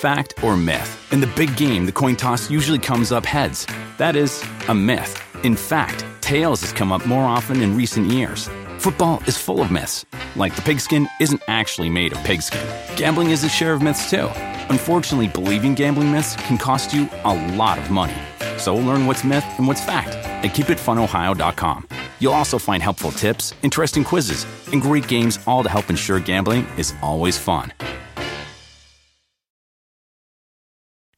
fact or myth? In the big game, the coin toss usually comes up heads. That is a myth. In fact, tails has come up more often in recent years. Football is full of myths, like the pigskin isn't actually made of pigskin. Gambling is a share of myths too. Unfortunately, believing gambling myths can cost you a lot of money. So learn what's myth and what's fact at keepitfunohio.com. You'll also find helpful tips, interesting quizzes, and great games all to help ensure gambling is always fun.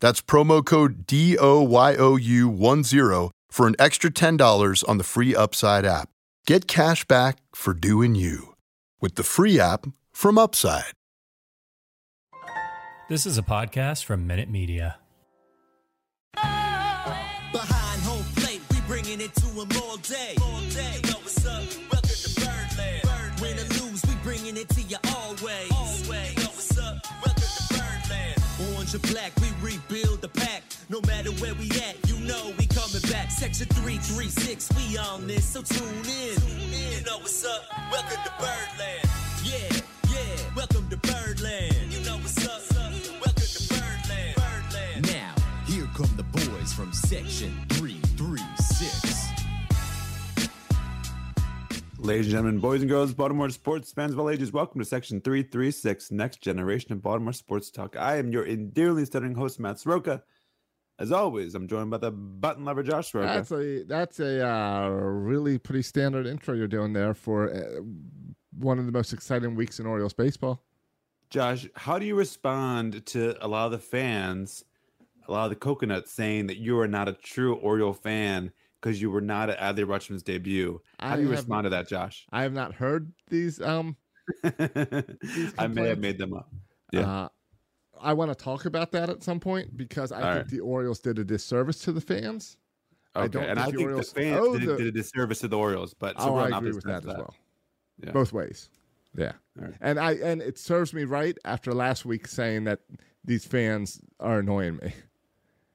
That's promo code DOYOU10 for an extra $10 on the free Upside app. Get cash back for doing you with the free app from Upside. This is a podcast from Minute Media. Behind home plate, we bringing it to 'em all day. All day. You know what's up? Welcome to Birdland. Win or lose, we bringing it to you always. Always. You know what's up? Welcome to Birdland. Orange or black, we where we at, you know we coming back. Section 336, we on this, so tune in. You know what's up? Welcome to Birdland. Yeah, yeah. Welcome to Birdland. You know what's up? Welcome to Birdland. Birdland. Now, here come the boys from Section 336. Ladies and gentlemen, boys and girls, Baltimore sports fans of all ages, welcome to Section 336, Next Generation of Baltimore Sports Talk. I am your endearingly stuttering host, Matt Soroka. As always, I'm joined by the button lover, Josh Soroka. That's a that's a uh, really pretty standard intro you're doing there for uh, one of the most exciting weeks in Orioles baseball. Josh, how do you respond to a lot of the fans, a lot of the coconuts saying that you are not a true Oriole fan because you were not at Adley Rutschman's debut? How I do you respond to that, Josh? I have not heard these. Um, I may have made them up. Yeah. uh, I want to talk about that at some point because I All think right. the Orioles did a disservice to the fans. I don't and think I the think Orioles the fans did, the- did a disservice to the Orioles, but so oh, I agree with sides that as well. Yeah. Both ways. Yeah. All right. And I and it serves me right after last week saying that these fans are annoying me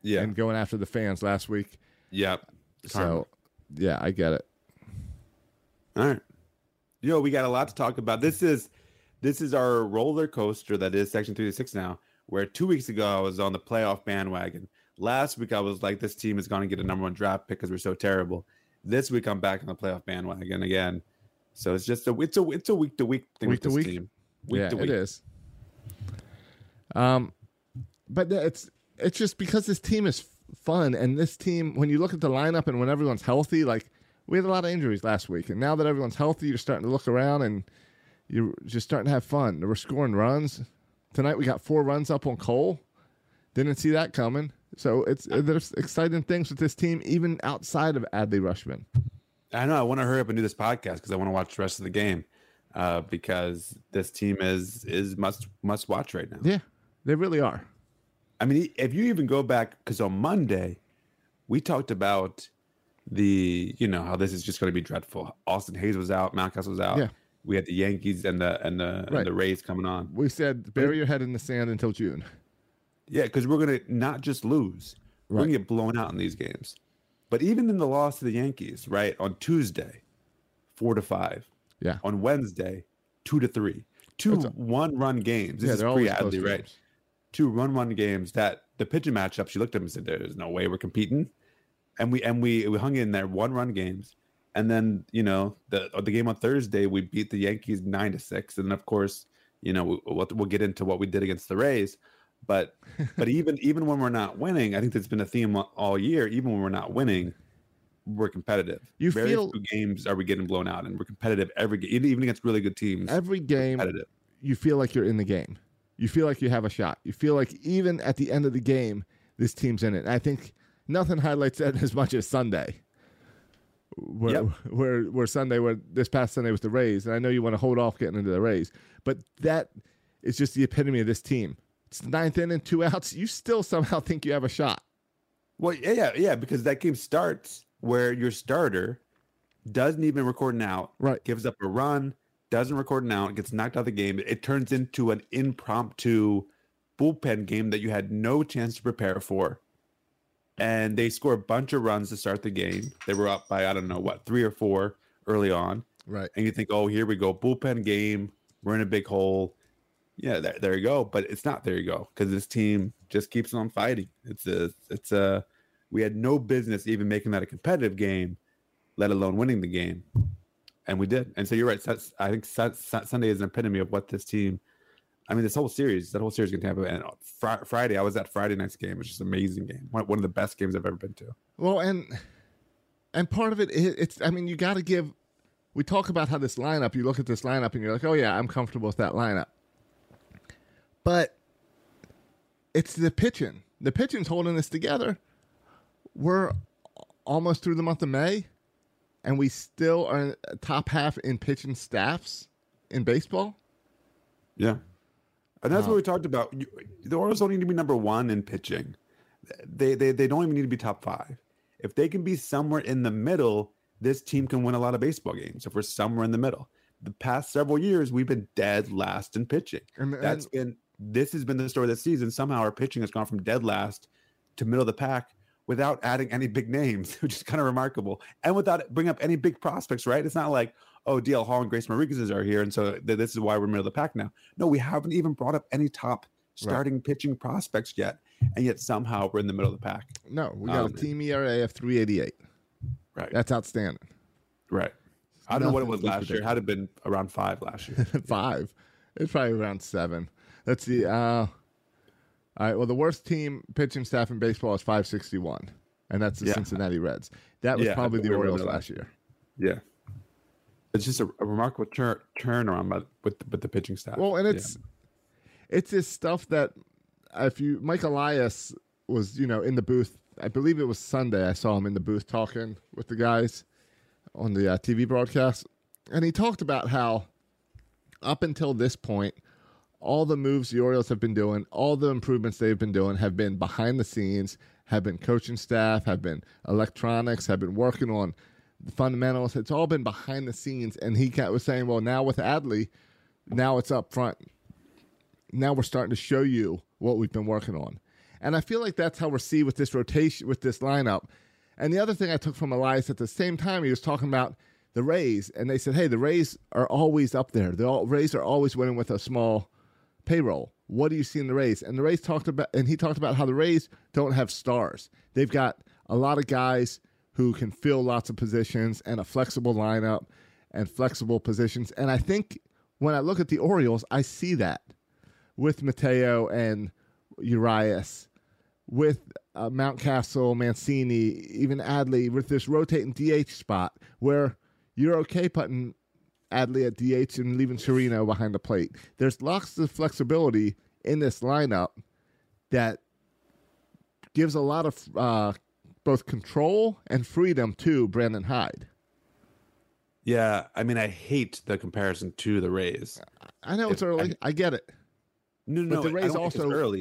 Yeah. and going after the fans last week. Yep. So yeah, I get it. All right. Yo, we got a lot to talk about. This is this is our roller coaster that is section 36 now, where two weeks ago I was on the playoff bandwagon. Last week I was like, this team is gonna get a number one draft pick because we're so terrible. This week I'm back on the playoff bandwagon again. So it's just a it's a it's a week to week thing Week with to this week? team. Week yeah, to week. it is. Um, but it's it's just because this team is fun, and this team, when you look at the lineup and when everyone's healthy, like we had a lot of injuries last week, and now that everyone's healthy, you're starting to look around and you're just starting to have fun. We're scoring runs tonight. We got four runs up on Cole. Didn't see that coming. So it's there's exciting things with this team, even outside of Adley Rutschman. I know I want to hurry up and do this podcast because I want to watch the rest of the game. Uh, because this team is is must must watch right now. Yeah, they really are. I mean, if you even go back, because on Monday we talked about the, you know, how this is just going to be dreadful. Austin Hays was out, Mountcastle was out. Yeah. We had the Yankees and the and the Right. and the Rays coming on. We said bury your head in the sand until June. Yeah, because we're going to not just lose, we're gonna get blown out in these games. But even in the loss to the Yankees, right on Tuesday, four to five. Yeah. On Wednesday, two to three. Two a, one run games. This Yeah, is pre Adley, right? games. two run one games that the pitching matchup she looked at him and said there's no way we're competing and we and we we hung in there one run games and then you know the uh, the game on thursday we beat the yankees nine to six and of course you know we, we'll, we'll get into what we did against the rays but but even even when we're not winning i think that's been a theme all year even when we're not winning we're competitive You very feel- games are we getting blown out and we're competitive every game even against really good teams Every game, you feel like you're in the game. You feel like you have a shot. You feel like even at the end of the game, this team's in it. And I think nothing highlights that as much as Sunday. Where, Yep. where where Sunday where this past Sunday was the Rays, and I know you want to hold off getting into the Rays, but that is just the epitome of this team. It's the ninth inning, two outs. You still somehow think you have a shot. Well, yeah, yeah, yeah, because that game starts where your starter doesn't even record an out, Right. Gives up a run, doesn't record an out, gets knocked out of the game. It turns into an impromptu bullpen game that you had no chance to prepare for. And they score a bunch of runs to start the game. They were up by I don't know what three or four early on, Right. and you think, oh, here we go, bullpen game. We're in a big hole. Yeah, there, there you go. But it's not there you go because this team just keeps on fighting. It's a, it's a. We had no business even making that a competitive game, let alone winning the game, and we did. And so you're right. I think Sunday is an epitome of what this team. I mean, this whole series, that whole series can happen. And fr- Friday, I was at Friday night's game, which is an amazing game. One, one of the best games I've ever been to. Well, and and part of it, it's I mean, you got to give. We talk about how this lineup. You look at this lineup and you're like, oh yeah, I'm comfortable with that lineup. But it's the pitching. The pitching's holding us together. We're almost through the month of May, and we still are top half in pitching staffs in baseball. Yeah. And that's what uh-huh. we talked about. You, the Orioles don't need to be number one in pitching. They, they they don't even need to be top five. If they can be somewhere in the middle, this team can win a lot of baseball games. If we're somewhere in the middle, the past several years we've been dead last in pitching. And- That's and- been this has been the story this season. Somehow our pitching has gone from dead last to middle of the pack without adding any big names, which is kind of remarkable, and without bringing up any big prospects. Right? It's not like oh, DL Hall and Grayson Rodriguez are here, and so th- this is why we're middle of the pack now. No, we haven't even brought up any top starting pitching prospects yet, and yet somehow we're in the middle of the pack. No, we got Um, a team ERA of 388. Right. That's outstanding. right. I don't know what it was last year. with Had it been around five last year? five. It's probably around seven. Let's see. Uh, all right. Well, the worst team pitching staff in baseball is 561, and that's the Yeah. Cincinnati Reds. That was Yeah, probably the Orioles last year. yeah. It's just a, a remarkable turn turnaround by, with the, with the pitching staff. Well, and Yeah. it's it's this stuff that if you Mike Elias was you know in the booth. I believe it was Sunday. I saw him in the booth talking with the guys on the uh, TV broadcast, and he talked about how up until this point, all the moves the Orioles have been doing, all the improvements they've been doing, have been behind the scenes, have been coaching staff, have been electronics, have been working on fundamentals. It's all been behind the scenes, and he was saying, "Well, now with Adley, now it's up front. Now we're starting to show you what we've been working on." And I feel like that's how we're seeing with this rotation, with this lineup. And the other thing I took from Elias at the same time, he was talking about the Rays, and they said, "Hey, the Rays are always up there. The Rays are always winning with a small payroll. What do you see in the Rays?" And the Rays talked about, and he talked about how the Rays don't have stars. They've got a lot of guys who can fill lots of positions and a flexible lineup and flexible positions. And I think when I look at the Orioles, I see that with Mateo and Urias, with uh, Mountcastle, Mancini, even Adley, with this rotating DH spot where you're okay putting Adley at DH and leaving Chirino behind the plate. There's lots of flexibility in this lineup that gives a lot of uh, both control and freedom to Brandon Hyde. yeah, I mean, I hate the comparison to the Rays. I know it's early. I get it. No, no, the I Rays don't think it's also- early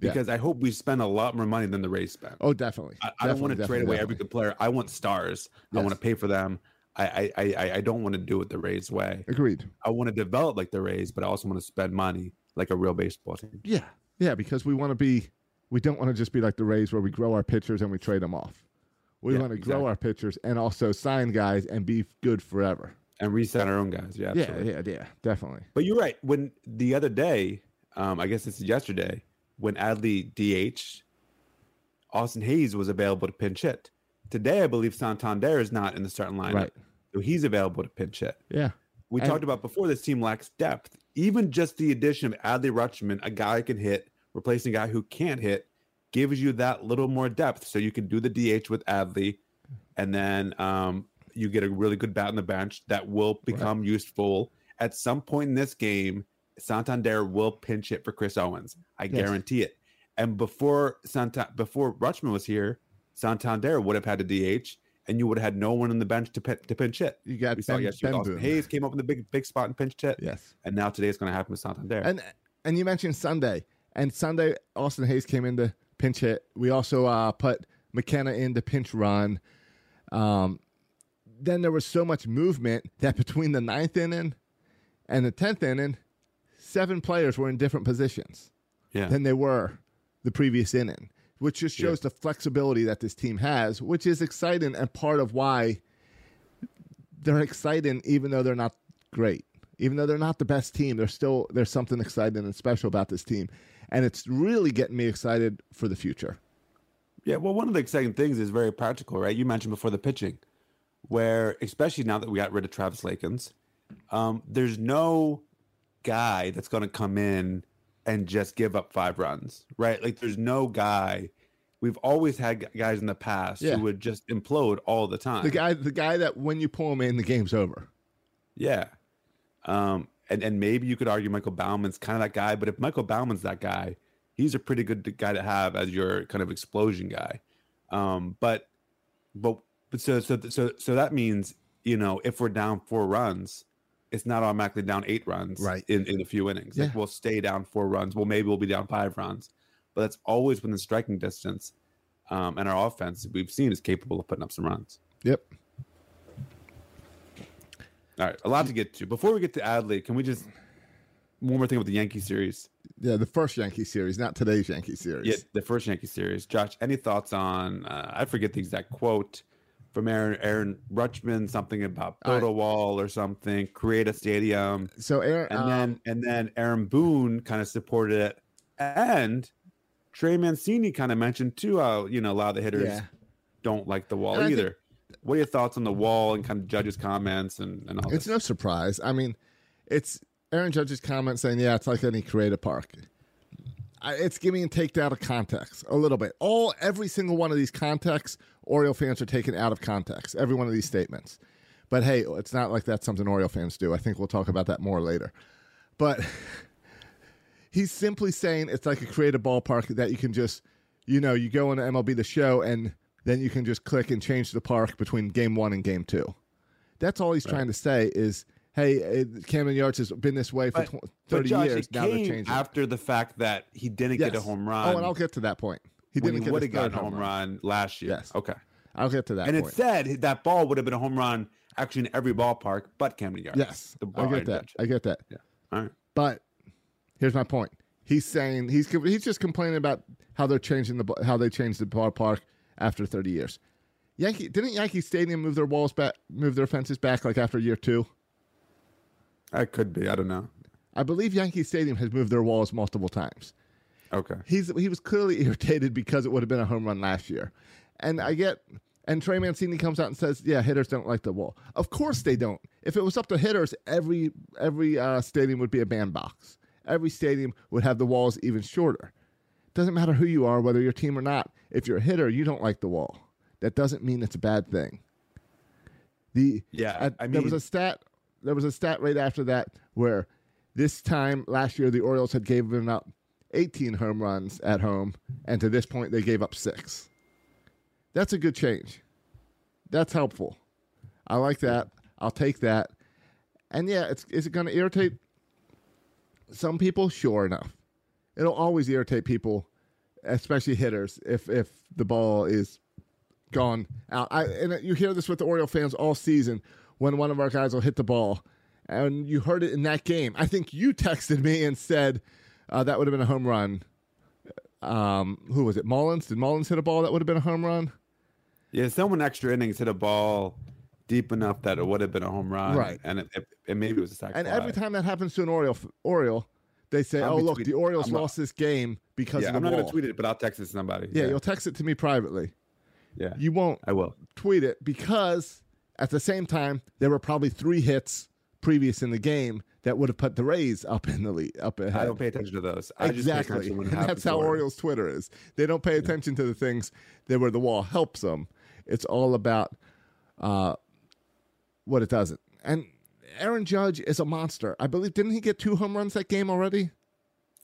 Yeah. because I hope we spend a lot more money than the Rays spend. Oh, definitely. I, I don't want to trade away definitely, every good player. I want stars. I Yes. want to pay for them. I, I, I, I- I don't want to do it the Rays way. Agreed. I want to develop like the Rays, but I also want to spend money like a real baseball team. Yeah. Yeah, because we want to be, we don't want to just be like the Rays where we grow our pitchers and we trade them off. We Yeah, want to grow exactly. our pitchers and also sign guys and be good forever. And reset our own guys. Yeah, Yeah, absolutely. yeah, yeah, definitely. But you're right. When the other day, um, I guess it's yesterday, when Adley DH, Austin Hays was available to pinch hit. Today, I believe Santander is not in the starting lineup. Right. So he's available to pinch hit. Yeah. We And- talked about before this team lacks depth. Even just the addition of Adley Rutschman, a guy who can hit, replacing a guy who can't hit, gives you that little more depth. So you can do the DH with Adley, and then um, you get a really good bat on the bench that will become useful at some point in this game Santander will pinch hit for Chris Owings. I Yes. guarantee it. And before Santa before Rutschman was here, Santander would have had a DH, and you would have had no one on the bench to pin, to pinch hit. You got we saw Ben- yesterday. Ben Austin. Hays came up in the big big spot and pinched hit. Yes. And now today it's going to happen with Santander. And and you mentioned Sunday, and Sunday Austin Hays came in to pinch hit. We also uh, put McKenna in to pinch run. Um, then there was so much movement that between the ninth inning and the tenth inning, seven players were in different positions yeah. than they were the previous inning, which just shows the flexibility that this team has, which is exciting and part of why they're exciting, even though they're not great. Even though they're not the best team, there's still there's something exciting and special about this team, and it's really getting me excited for the future. Yeah, well, one of the exciting things is very practical, right? You mentioned before the pitching, where especially now that we got rid of Travis Lakins, um, there's no guy that's going to come in and just give up five runs, right? Like, there's no guy. We've always had guys in the past Yeah. who would just implode all the time. The guy, the guy that when you pull him in, the game's over. Yeah. Um, and, and maybe you could argue Michael Baumann's kind of that guy, but if Michael Baumann's that guy, he's a pretty good guy to have as your kind of explosion guy. Um, but but but so so so so that means you know if we're down four runs, it's not automatically down eight runs Right. in in a few innings. Like we'll stay down four runs. Well, maybe we'll be down five runs, but that's always within striking distance. Um, and our offense we've seen is capable of putting up some runs. Yep. All right, a lot to get to. Before we get to Adley, can we just one more thing about the Yankee series? Yeah, the first Yankee series, not today's Yankee series. Yeah, the first Yankee series. Josh, any thoughts on? Uh, I forget the exact quote from Aaron Aaron Rutschman, something about right. build a wall or something, create a stadium, So Aaron, and um, then and then Aaron Boone kind of supported it, and Trey Mancini kind of mentioned too how you know a lot of the hitters Yeah. don't like the wall And either. What are your thoughts on the wall and kind of Judge's comments and, and all It's this? no surprise. I mean, it's Aaron Judge's comment saying, "Yeah, it's like any creative park." I, it's giving and take out of context a little bit. All every single one of these contexts, Oriole fans are taken out of context. Every one of these statements. But hey, it's not like that's something Oriole fans do. I think we'll talk about that more later. But he's simply saying it's like a creative ballpark that you can just, you know, you go into MLB the show and then you can just click and change the park between game one and game two. That's all he's trying to say is, hey, Camden Yards has been this way for But- tw- but 30 Josh, years. Now they're changing. after the fact that he didn't get a home oh, run. Oh, and I'll get to that point. He didn't get would his have a home run last year. Yes. Okay. I'll get to that and point. it said that ball would have been a home run actually in every ballpark but Camden Yards. yes, The I get that. invention. I get that. Yeah. All right. But here's my point. He's saying he's he's just complaining about how they're changing the how they changed the ballpark after 30 years. Yankee didn't Yankee Stadium move their walls back, move their fences back like after year two. That could be. I don't know. I believe Yankee Stadium has moved their walls multiple times. Okay. He's he was clearly irritated because it would have been a home run last year, and I get. And Trey Mancini comes out and says, "Yeah, hitters don't like the wall. Of course they don't. If it was up to hitters, every every uh, stadium would be a bandbox. Every stadium would have the walls even shorter. Doesn't matter who you are, whether you're team or not. If you're a hitter, you don't like the wall. That doesn't mean it's a bad thing. The Yeah, at- I there was a stat. There was a stat right after that where this time last year the Orioles had given up 18 home runs at home, and to this point they gave up six. That's a good change. That's helpful. I like that. I'll take that. And yeah, it's is it going to irritate some people? Sure enough, it'll always irritate people, especially hitters, if if the ball is gone out. I and you hear this with the Oriole fans all season when one of our guys will hit the ball, and you heard it in that game. I think you texted me and said uh, that would have been a home run. Um, who was it? Mullins? Did Mullins hit a ball that would have been a home run? Yeah, someone extra innings hit a ball deep enough that it would have been a home run. Right. And it, it, it maybe it was a sac And every time that happens to an Oriole, Oriole, they say, I'll "Oh, look, tweeting- the Orioles I'm not- lost this game because Yeah, I'm not going to tweet it, but I'll text it to somebody. yeah, you'll text it to me privately. yeah. You won't I will. tweet it because at the same time there were probably three hits previous in the game that would have put the Rays up in the lead, up ahead. I don't pay attention to those. I exactly. attention when it And that's how Orioles. Orioles Twitter is. They don't pay attention to the things that where the wall helps them. It's all about uh, what it doesn't. And Aaron Judge is a monster. I believe didn't he get two home runs that game already?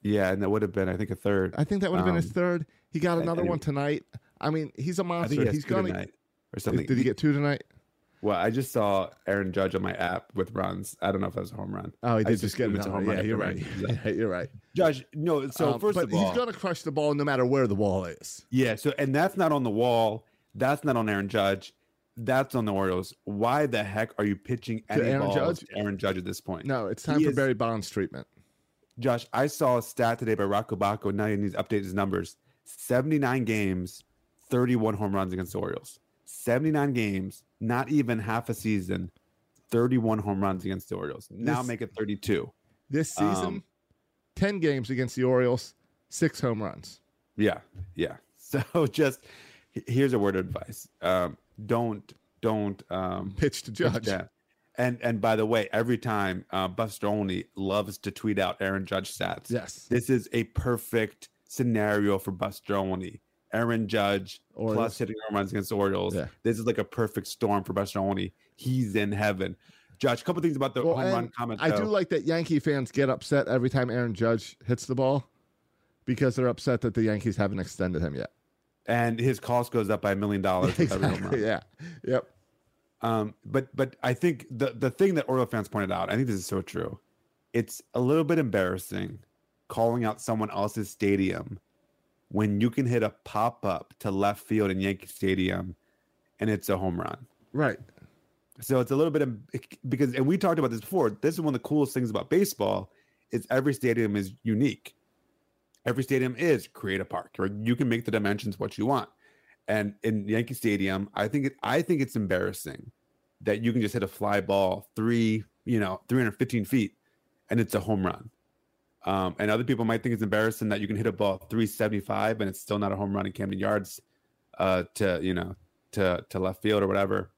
Yeah, and that would have been, I think, a third. I think that would have been his Um, third. He got another one tonight. I mean, he's a monster. he he's gonna. tonight or something. Did, he get two tonight? Well, I just saw Aaron Judge on my app with runs. I don't know if that was a home run. Oh, he did just get a home run Yeah, if you're right. run. Yeah, you're right. Judge, no. So Um, first of all, he's gonna crush the ball no matter where the ball is. yeah. So and that's not on the wall. That's not on Aaron Judge. That's on the Orioles. Why the heck are you pitching any Aaron balls Judge? Aaron Judge at this point? No, it's time He for is- Barry Bonds treatment. Josh, I saw a stat today by Bacco. Now he needs to update his numbers. 79 games, 31 home runs against the Orioles. 79 games, not even half a season, 31 home runs against the Orioles. Now This- make it 32. This season, Um, ten games against the Orioles, six home runs. Yeah, yeah. So just here's a word of advice. Um, don't don't um, Pitch to pitch Judge. And and by the way, every time uh, Buster Olney loves to tweet out Aaron Judge stats. Yes. This is a perfect scenario for Buster Olney. Aaron Judge Orioles. plus hitting home runs against the Orioles. Yeah. This is like a perfect storm for Buster Olney. He's in heaven. Josh, a couple things about the Well, home run comment. I do like that Yankee fans get upset every time Aaron Judge hits the ball because they're upset that the Yankees haven't extended him yet. And his cost goes up by a million dollars. with every home run. Exactly. Yeah. Yep. Um, but but I think the the thing that Oriole fans pointed out, I think this is so true. It's a little bit embarrassing calling out someone else's stadium when you can hit a pop up to left field in Yankee Stadium and it's a home run. Right. So it's a little bit of, because and we talked about this before. This is one of the coolest things about baseball is every stadium is unique. Every stadium is create a park, or you can make the dimensions what you want. And in Yankee Stadium, I think it, I think it's embarrassing that you can just hit a fly ball three, you know, 315 feet, and it's a home run. Um, and other people might think it's embarrassing that you can hit a ball 375 and it's still not a home run in Camden Yards uh, to you know to to left field or whatever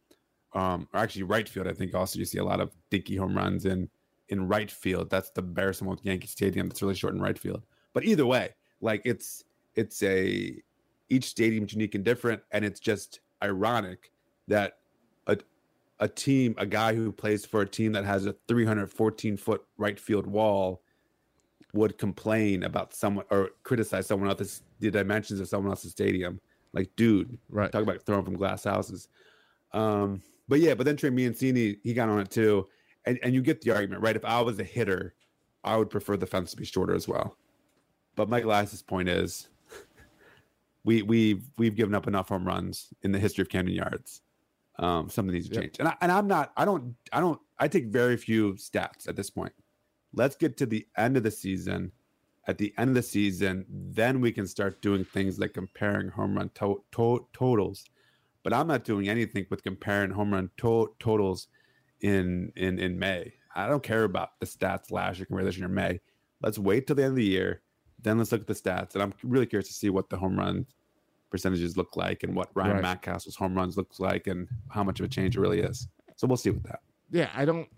um, or actually right field. I think also you see a lot of dinky home runs in in right field. That's the embarrassing one with Yankee Stadium. That's really short in right field. But either way, like it's it's a each stadium's unique and different, and it's just ironic that a a team, a guy who plays for a team that has a 314 foot right field wall would complain about someone or criticize someone else's the dimensions of someone else's stadium. Like, dude, Right. talk about throwing from glass houses. Um, but yeah, but then Trey Mancini, he got on it too. And and you get the argument, right? If I was a hitter, I would prefer the fence to be shorter as well. But Mike Elias's point is we we've we've given up enough home runs in the history of Camden Yards. Um, something needs to Yep. change. And I, and I'm not I don't I don't I take very few stats at this point. Let's get to the end of the season. At the end of the season, then we can start doing things like comparing home run to- to- totals. But I'm not doing anything with comparing home run to- totals in in in May. I don't care about the stats last year compared to this year in May. Let's wait till the end of the year, then let's look at the stats. And I'm really curious to see what the home run percentages look like and what Ryan Right. Mountcastle's home runs looks like and how much of a change it really is. So we'll see with that. Yeah, I don't.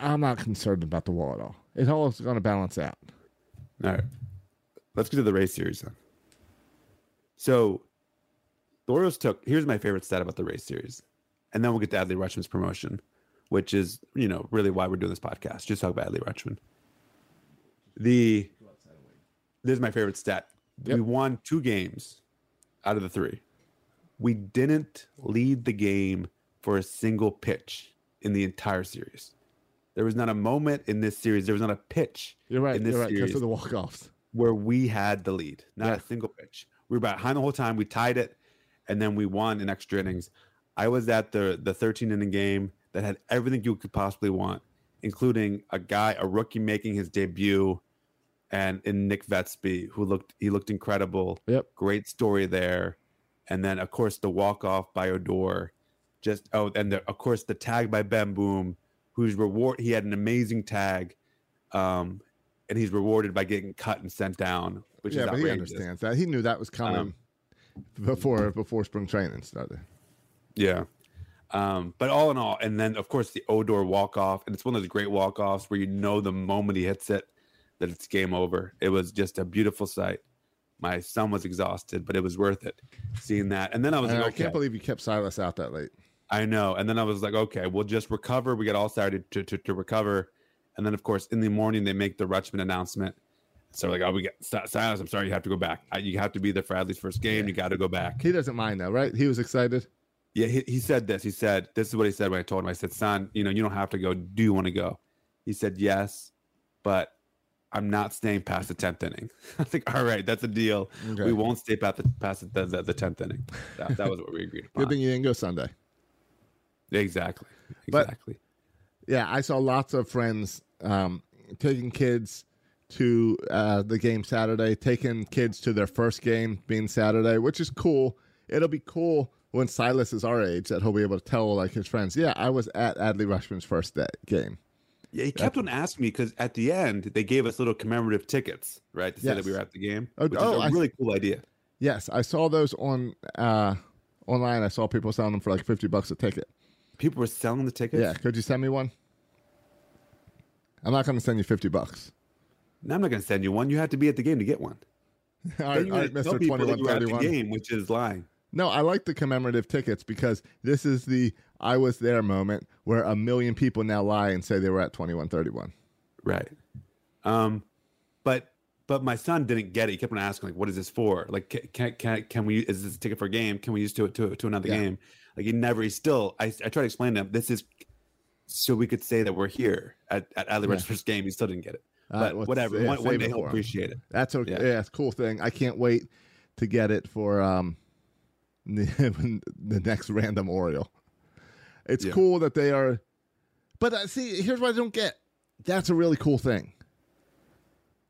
I'm not concerned about the wall at all. It all is going to balance out. All right. Let's get to the Rays series then. So the Orioles took here's my favorite stat about the Rays series. And then we'll get to Adley Rutschman's promotion, which is, you know, really why we're doing this podcast. Just talk about Adley Rutschman. The this is my favorite stat. We won two games out of the three. We didn't lead the game for a single pitch in the entire series. There was not a moment in this series. There was not a pitch You're right. in this You're right because of the walk offs. where we had the lead, not Yeah. a single pitch. We were behind the whole time. We tied it, and then we won in extra innings. I was at the the 13 inning game that had everything you could possibly want, including a guy, a rookie making his debut, and in Nick Vespi, who looked he looked incredible. Yep. Great story there, and then of course the walk off by Odor, just oh, and the, of course the tag by Bemboom, whose reward he had an amazing tag. Um, and he's rewarded by getting cut and sent down, which yeah, is but he understands that. He knew that was coming Um, before before spring training started. Yeah. Um, but all in all, and then of course the Odor walk off, and it's one of those great walk offs where you know the moment he hits it that it's game over. It was just a beautiful sight. My son was exhausted, but it was worth it seeing that. And then I was I, like, I okay. can't believe you kept Silas out that late. I know. And then I was like, okay, we'll just recover. We got all Saturday to, to, to recover. And then, of course, in the morning, they make the Rutschman announcement. So, like, oh, we get Silas. I'm sorry, you have to go back. You have to be there for Adley's first game. You got to go back. He doesn't mind though, right? He was excited. Yeah, he, he said this. He said, This is what he said when I told him. I said, Son, you know, you don't have to go. Do you want to go? He said, Yes, but I'm not staying past the 10th inning. I think, All right, that's a deal. Okay. We won't stay past the, past the, the, the 10th inning. That, that was what we agreed upon. Good thing you didn't go Sunday. Exactly. But- Exactly. Yeah, I saw lots of friends um, taking kids to uh, the game Saturday, taking kids to their first game being Saturday, which is cool. It'll be cool when Silas is our age that he'll be able to tell like his friends, yeah, I was at Adley Rutschman's first day, game. Yeah, he kept on asking me because at the end they gave us little commemorative tickets, right, to say that we were at the game. Oh, which oh, is a I- really cool idea. Yes, I saw those on uh, online. I saw people selling them for like fifty bucks a ticket. People were selling the tickets. Yeah, could you send me one? I'm not going to send you fifty bucks. No, I'm not going to send you one. You had to be at the game to get one. all right, you all right, people Twenty One at the game, which is lying. No, I like the commemorative tickets because this is the I was there moment where a million people now lie and say they were at 2131. Right. Um, but but my son didn't get it. He kept on asking, like, "What is this for? Like, can can can we? Is this a ticket for a game? Can we use to to to another Yeah. game?" Like, he never. He still. I I tried to explain to him this is so we could say that we're here at at Adley Yeah. First game. He still didn't get it. But right, well, whatever. yeah, one, one day he'll appreciate it. That's okay. Yeah. Yeah. it's a cool thing. I can't wait to get it for um the, the next random Oriole. It's Yeah. cool that they are But uh, see, here's what I don't get. That's a really cool thing.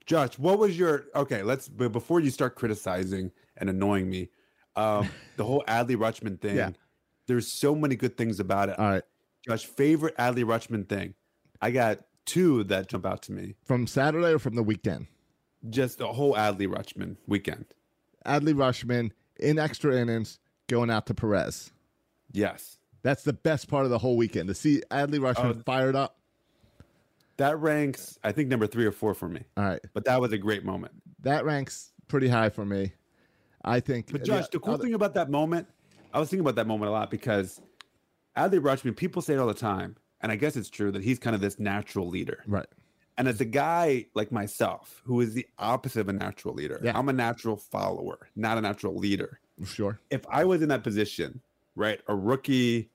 Josh, what was your okay? Let's but before you start criticizing and annoying me, um, the whole Adley Rutschman thing. Yeah. There's so many good things about it. All right. Josh, favorite Adley Rutschman thing. I got two that jump out to me. From Saturday or from the weekend? Just the whole Adley Rutschman weekend. Adley Rutschman in extra innings going out to Perez. Yes. That's the best part of the whole weekend to see Adley Rutschman Oh. fired up. That ranks, I think, number three or four for me. All right, But that was a great moment. that ranks pretty high for me. I think. But Josh, the cool other- thing about that moment, I was thinking about that moment a lot because Adley Rutschman, people say it all the time, and I guess it's true that he's kind of this natural leader. right? And as a guy like myself, who is the opposite of a natural leader, Yeah. I'm a natural follower, not a natural leader. Sure. If I was in that position, right, a rookie,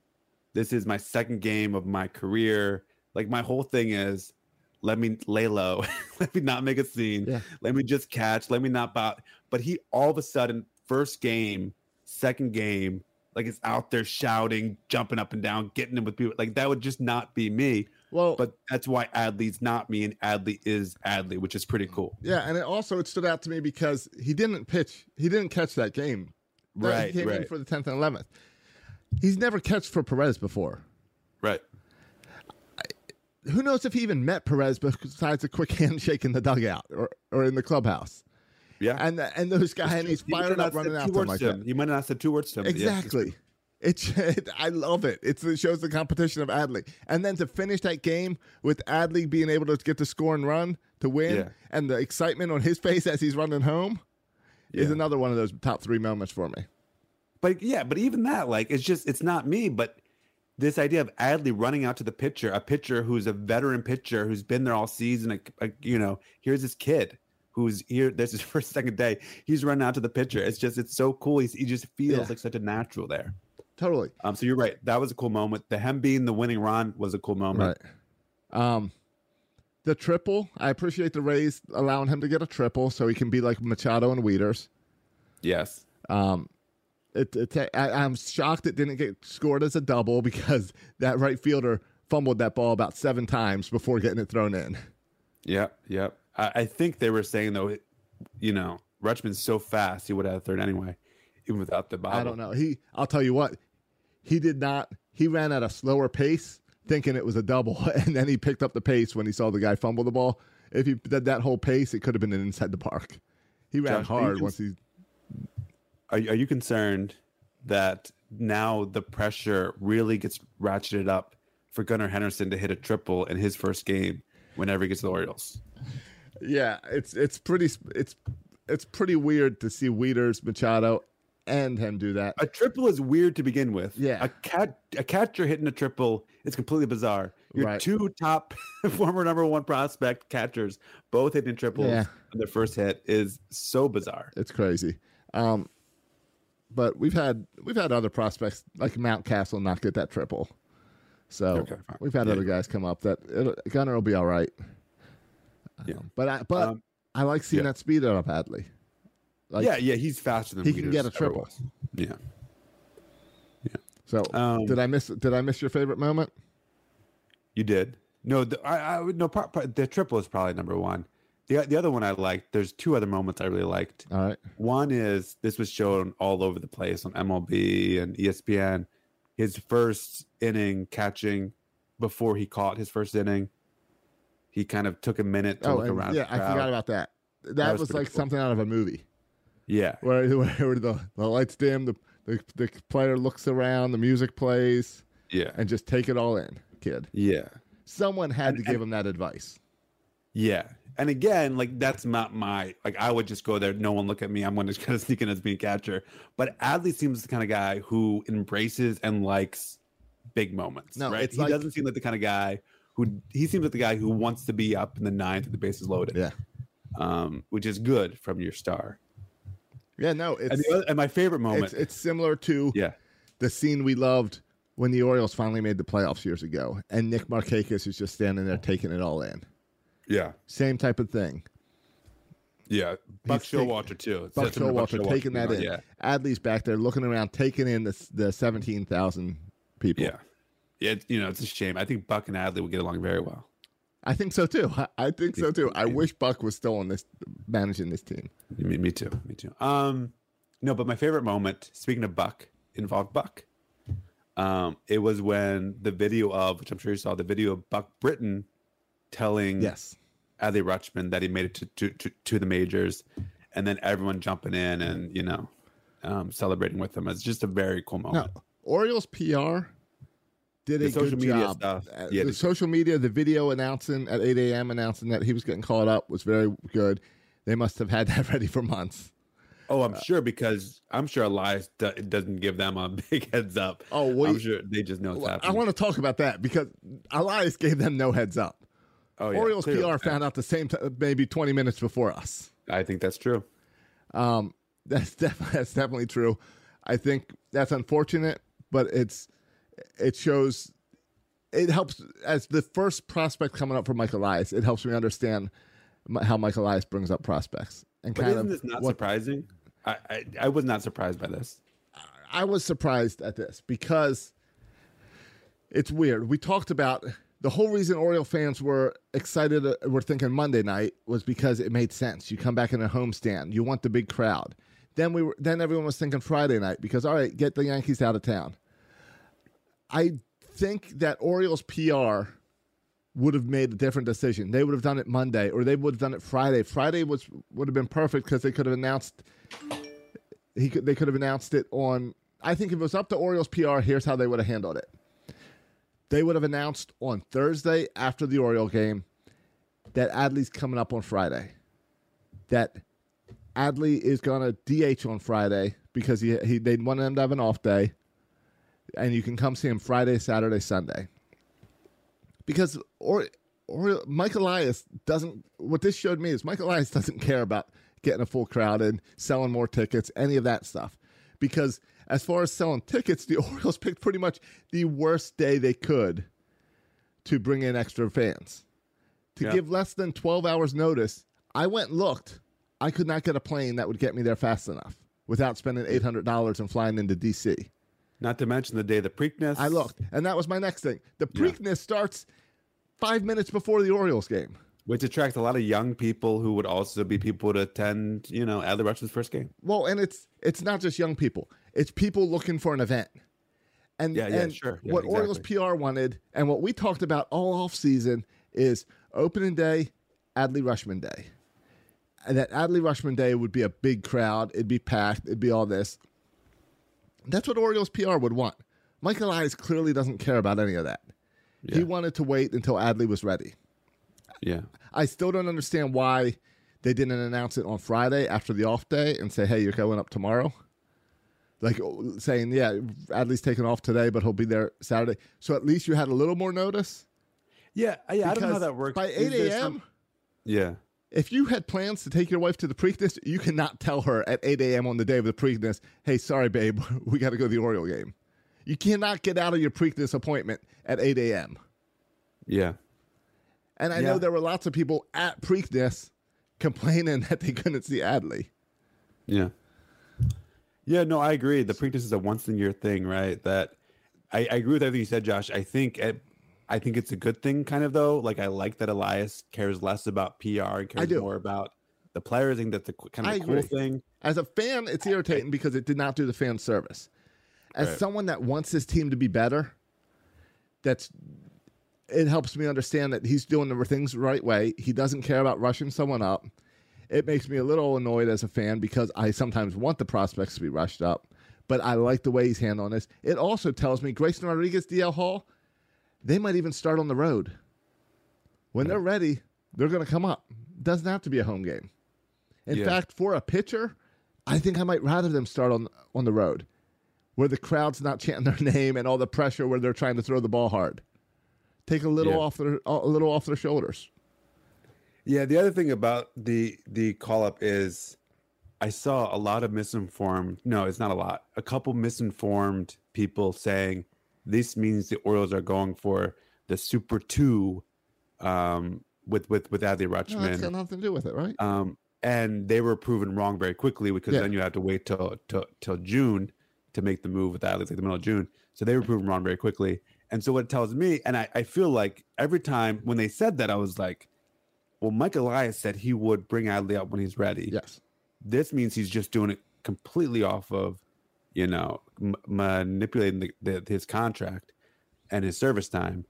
this is my second game of my career. Like my whole thing is, let me lay low, let me not make a scene, Yeah. let me just catch, let me not bow. But he all of a sudden, first game, second game, like it's out there shouting, jumping up and down, getting in with people. Like that would just not be me. Well, But that's why Adley's not me, and Adley is Adley, which is pretty cool. yeah, and it also it stood out to me because he didn't pitch. He didn't catch that game. That- Right, He came in right. for the tenth and eleventh. He's never catched for Perez before. Right. Who knows if he even met Perez besides a quick handshake in the dugout or, or in the clubhouse? Yeah. And and those guys, and he's He fired up running said out two to him like him. that. He might not said two words to him. but yes, it's Exactly. It's it, I love it. It's, it shows the competition of Adley, and then to finish that game with Adley being able to get the score and run to win, Yeah. and the excitement on his face as he's running home is another one of those top three moments for me. But yeah, but even that, like, it's just it's not me. But this idea of Adley running out to the pitcher, a pitcher who's a veteran pitcher who's been there all season. A, a- you know, here's this kid who's here. This is his first second day. He's running out to the pitcher. It's just it's so cool. He's, he just feels Yeah. like such a natural there. Totally Um, so you're right. That was a cool moment. The him being the winning run was a cool moment. right. Um, the triple. I appreciate the Rays allowing him to get a triple so he can be like Machado and Wieters. Yes. Um, it, it, I, I'm shocked it didn't get scored as a double because that right fielder fumbled that ball about seven times before getting it thrown in. Yep. Yep. I, I think they were saying though, it, you know, Rutschman's so fast he would have third anyway, even without the bobble. I don't know. He, I'll tell you what, he did not. He ran at a slower pace, thinking it was a double, and then he picked up the pace when he saw the guy fumble the ball. If he did that whole pace, it could have been an inside the park. He ran Josh, hard cons- once he. Are, are you concerned that now the pressure really gets ratcheted up for Gunnar Henderson to hit a triple in his first game whenever he gets the Orioles? Yeah, it's it's pretty it's it's pretty weird to see Wieters, Machado, and him do that. A triple is weird to begin with. Yeah. A cat a catcher hitting a triple is completely bizarre. Your Right. two top former number one prospect catchers both hitting triples Yeah. on their first hit is so bizarre. It's crazy. Um, but we've had we've had other prospects like Mountcastle not get that triple. So Okay, we've had Yeah. other guys come up that it'll, Gunnar will be all right. Yeah. But I but Um, I like seeing yeah. that speed out of Adley. Like, yeah, yeah, he's faster than he can get a triple. was. Yeah. So Um, did I miss did I miss your favorite moment? You did. No, the, I, I no. Pro, pro- the triple is probably number one. The the other one I liked. There's two other moments I really liked. All right. One is this was shown all over the place on MLB and ESPN. His first inning catching before he caught his first inning, he kind of took a minute to Oh, look around. yeah, I forgot about that. That, was was, like cool. something out of a movie Yeah, where, where the, the lights dim, the, the the player looks around, the music plays, yeah, and just take it all in, kid. yeah, Someone had And- to give and- him that advice. yeah. And again, like that's not my like. I would just go there. No one look at me. I'm going to kind of sneak in as being catcher. But Adley seems the kind of guy who embraces and likes big moments. No, right? he like- doesn't seem like the kind of guy who he seems like the guy who wants to be up in the ninth with the bases loaded. Yeah. um, which is good from your star. Yeah, no, And, it's the other, and my favorite moment, it's, it's similar to yeah, the scene we loved when the Orioles finally made the playoffs years ago, and Nick Markakis is just standing there taking it all in. Yeah, Same type of thing. yeah. Buck He's taking- Showalter too. Buck Showalter taking that in. Yeah, Adley's back there looking around, taking in the the seventeen thousand people. yeah, yeah. You know, it's a shame. I think Buck and Adley would get along very well. I think so too. I, I think so too. I wish Buck was still on this managing this team. Me, me too. Me too. Um, no, but my favorite moment, speaking of Buck, involved Buck. Um, it was when the video of, which I'm sure you saw, the video of Buck Britton telling Yes. Adley Rutschman that he made it to, to, to, to the majors, and then everyone jumping in and you know um, celebrating with him. It's just a very cool moment. Orioles PR did The a social good media job. stuff, Uh, yeah, the social media, the video announcing at 8 a.m. announcing that he was getting called up was very good. They must have had that ready for months. Oh, I'm sure because I'm sure Elias do, doesn't give them a big heads up. Oh, well, I'm sure they just know Well, I want to talk about that because Elias gave them no heads up. Oh, yeah, Orioles clearly. PR found out the same t- maybe 20 minutes before us. I think that's true. Um, that's definitely that's definitely true. I think that's unfortunate, but it's it shows it helps as the first prospect coming up for Mike Elias. It helps me understand how Mike Elias brings up prospects and But kind isn't of this not what surprising? I, I I was not surprised by this. I was surprised at this because it's weird. We talked about the whole reason Oriole fans were excited, uh, were thinking Monday night was because it made sense. You come back in a homestand, you want the big crowd. Then we were, then everyone was thinking Friday night because all right, get the Yankees out of town. I think that Orioles PR would have made a different decision. They would have done it Monday or they would have done it Friday. Friday was would have been perfect because they could have announced he could, they could have announced it on. I think if it was up to Orioles PR, here's how they would have handled it. They would have announced on Thursday after the Oriole game that Adley's coming up on Friday. That Adley is going to DH on Friday because he, he they want him to have an off day, and you can come see him Friday, Saturday, Sunday. Because or or Mike Elias doesn't. What this showed me is Mike Elias doesn't care about getting a full crowd and selling more tickets, any of that stuff. Because as far as selling tickets, the Orioles picked pretty much the worst day they could to bring in extra fans. To Yeah. give less than 12 hours notice, I went and looked. I could not get a plane that would get me there fast enough without spending $800 and flying into DC. Not to mention the day of the Preakness. I looked, and that was my next thing. The Preakness starts five minutes before the Orioles game. which attracts a lot of young people who would also be people to attend. You know, Adley Rutschman's first game. Well, and it's it's not just young people; it's people looking for an event. And Yeah, yeah, and sure. Yeah, what Orioles. PR wanted, and what we talked about all off season, is opening day, Adley Rutschman Day, and that Adley Rutschman Day would be a big crowd. It'd be packed. It'd be all this. That's what Orioles PR would want. Michael Elias clearly doesn't care about any of that. He wanted to wait until Adley was ready. Yeah, I still don't understand why they didn't announce it on Friday after the off day and say, "Hey, you're going up tomorrow." Like oh, saying, "Yeah, Adley's taking off today, but he'll be there Saturday." So at least you had a little more notice. Yeah, yeah. I don't know how that works. By eight a.m., Yeah. if you had plans to take your wife to the Preakness, you cannot tell her at 8 a.m. on the day of the Preakness, hey, sorry, babe, we got to go to the Oriole game. You cannot get out of your Preakness appointment at 8 a.m. Yeah. And I Yeah. know there were lots of people at Preakness complaining that they couldn't see Adley. Yeah. Yeah, no, I agree. The Preakness is a once in a year thing, right? That I, I agree with everything you said, Josh. I think it, I think it's a good thing, kind of though. Like I like that Elias cares less about PR and cares more about the players. I think that's a kind of a cool thing. As a fan, it's irritating because it did not do the fan service. As Right. someone that wants his team to be better, that's it helps me understand that he's doing the things the right way. He doesn't care about rushing someone up. It makes me a little annoyed as a fan because I sometimes want the prospects to be rushed up, but I like the way he's handling this. It also tells me Grayson Rodriguez, DL Hall, they might even start on the road. When they're ready, they're going to come up. Doesn't have to be a home game. In Yeah. fact, for a pitcher, I think I might rather them start on on the road, where the crowd's not chanting their name and all the pressure where they're trying to throw the ball hard. Take a little Yeah. off their a little off their shoulders. Yeah, the other thing about the the call up is I saw a lot of misinformed. No, it's not a lot. A couple misinformed people saying this means the Orioles are going for the Super Two um, with with with Adley No, that's Rutschman. got nothing to do with it, right? um, and they were proven wrong very quickly because Yeah. then you have to wait till, till till June to make the move with Adley, like the middle of June. So they were proven wrong very quickly. And so what it tells me, and I, I feel like every time when they said that, I was like, well, Mike Elias said he would bring Adley up when he's ready. yes. This means he's just doing it completely off of, you know, m- manipulating the, the, his contract and his service time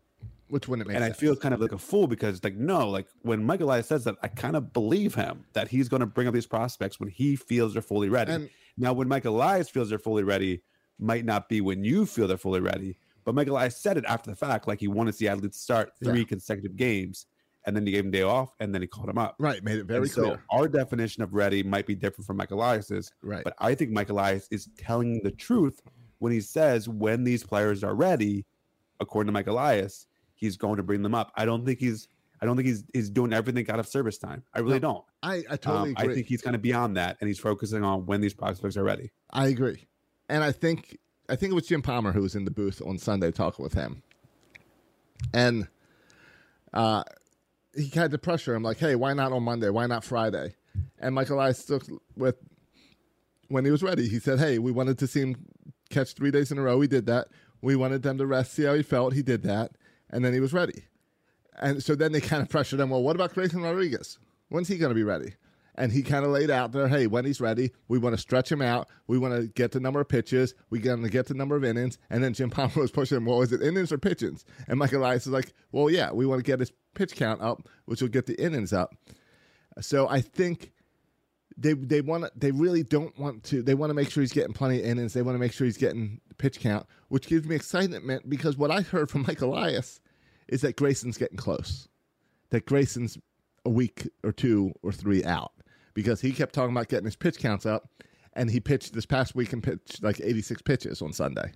Which wouldn't make and sense. I feel kind of like a fool because like no, like when Michael Elias says that, I kind of believe him that he's going to bring up these prospects when he feels they're fully ready. And- now, when Michael Elias feels they're fully ready, might not be when you feel they're fully ready. But Michael Elias said it after the fact, like he wanted to see Adley's start three Yeah. consecutive games, and then he gave him day off, and then he called him up. right, made it very And so our definition of ready might be different from Michael Elias's. Right. But I think Michael Elias is telling the truth when he says when these players are ready, according to Michael Elias, he's going to bring them up. I don't think he's I don't think he's he's doing everything out of service time. I really don't. I, I totally Um, I think he's kind of beyond that, and he's focusing on when these prospects are ready. I agree. And I think I think it was Jim Palmer who was in the booth on Sunday talking with him. And uh he had to pressure him like, hey, why not on Monday? Why not Friday? And Michael I stuck with when he was ready. He said, Hey, we wanted to see him catch three days in a row. We did that. We wanted them to rest, see how he felt. He did that. And then he was ready. And so then they kind of pressured him, well, what about Grayson Rodriguez? When's he going to be ready? And he kind of laid out there, hey, when he's ready, we want to stretch him out. We want to get the number of pitches. We going to get the number of innings. And then Jim Palmer was pushing him, well, is it innings or pitches? And Michael Elias is like, well, yeah, we want to get his pitch count up, which will get the innings up. So I think they they want they really don't want to they want to make sure he's getting plenty of innings. They want to make sure he's getting pitch count, which gives me excitement because what I heard from Mike Elias is that Grayson's getting close. That Grayson's a week or two or three out because he kept talking about getting his pitch counts up, and he pitched this past week and pitched like 86 pitches on Sunday.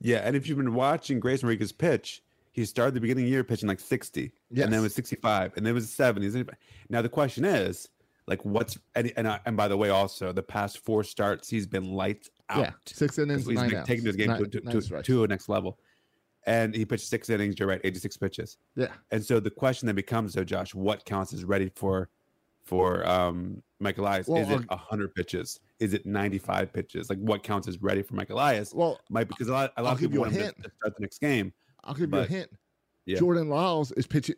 Yeah, and if you've been watching Grayson Rodriguez pitch, he started the beginning of the year pitching like 60, Yes. and then it was 65, and then it was 70. Now the question is, like, what's and and, and by the way, also the past four starts he's been lights out. Yeah, six innings, he's nine been outs. taking this game Nine- to, to, nine to, to a next level, and he pitched six innings. You're right, 86 pitches. Yeah, And so the question then becomes, though, Josh, what counts as ready for for um Michael Elias? Well, is it uh, 100 pitches? Is it 95 pitches? Like what counts as ready for Michael Elias? Well, might because a lot, a lot I'll of give people you a want him hint. to, to start the next game. I'll give you a hint. Yeah. Jordan Lyles is pitching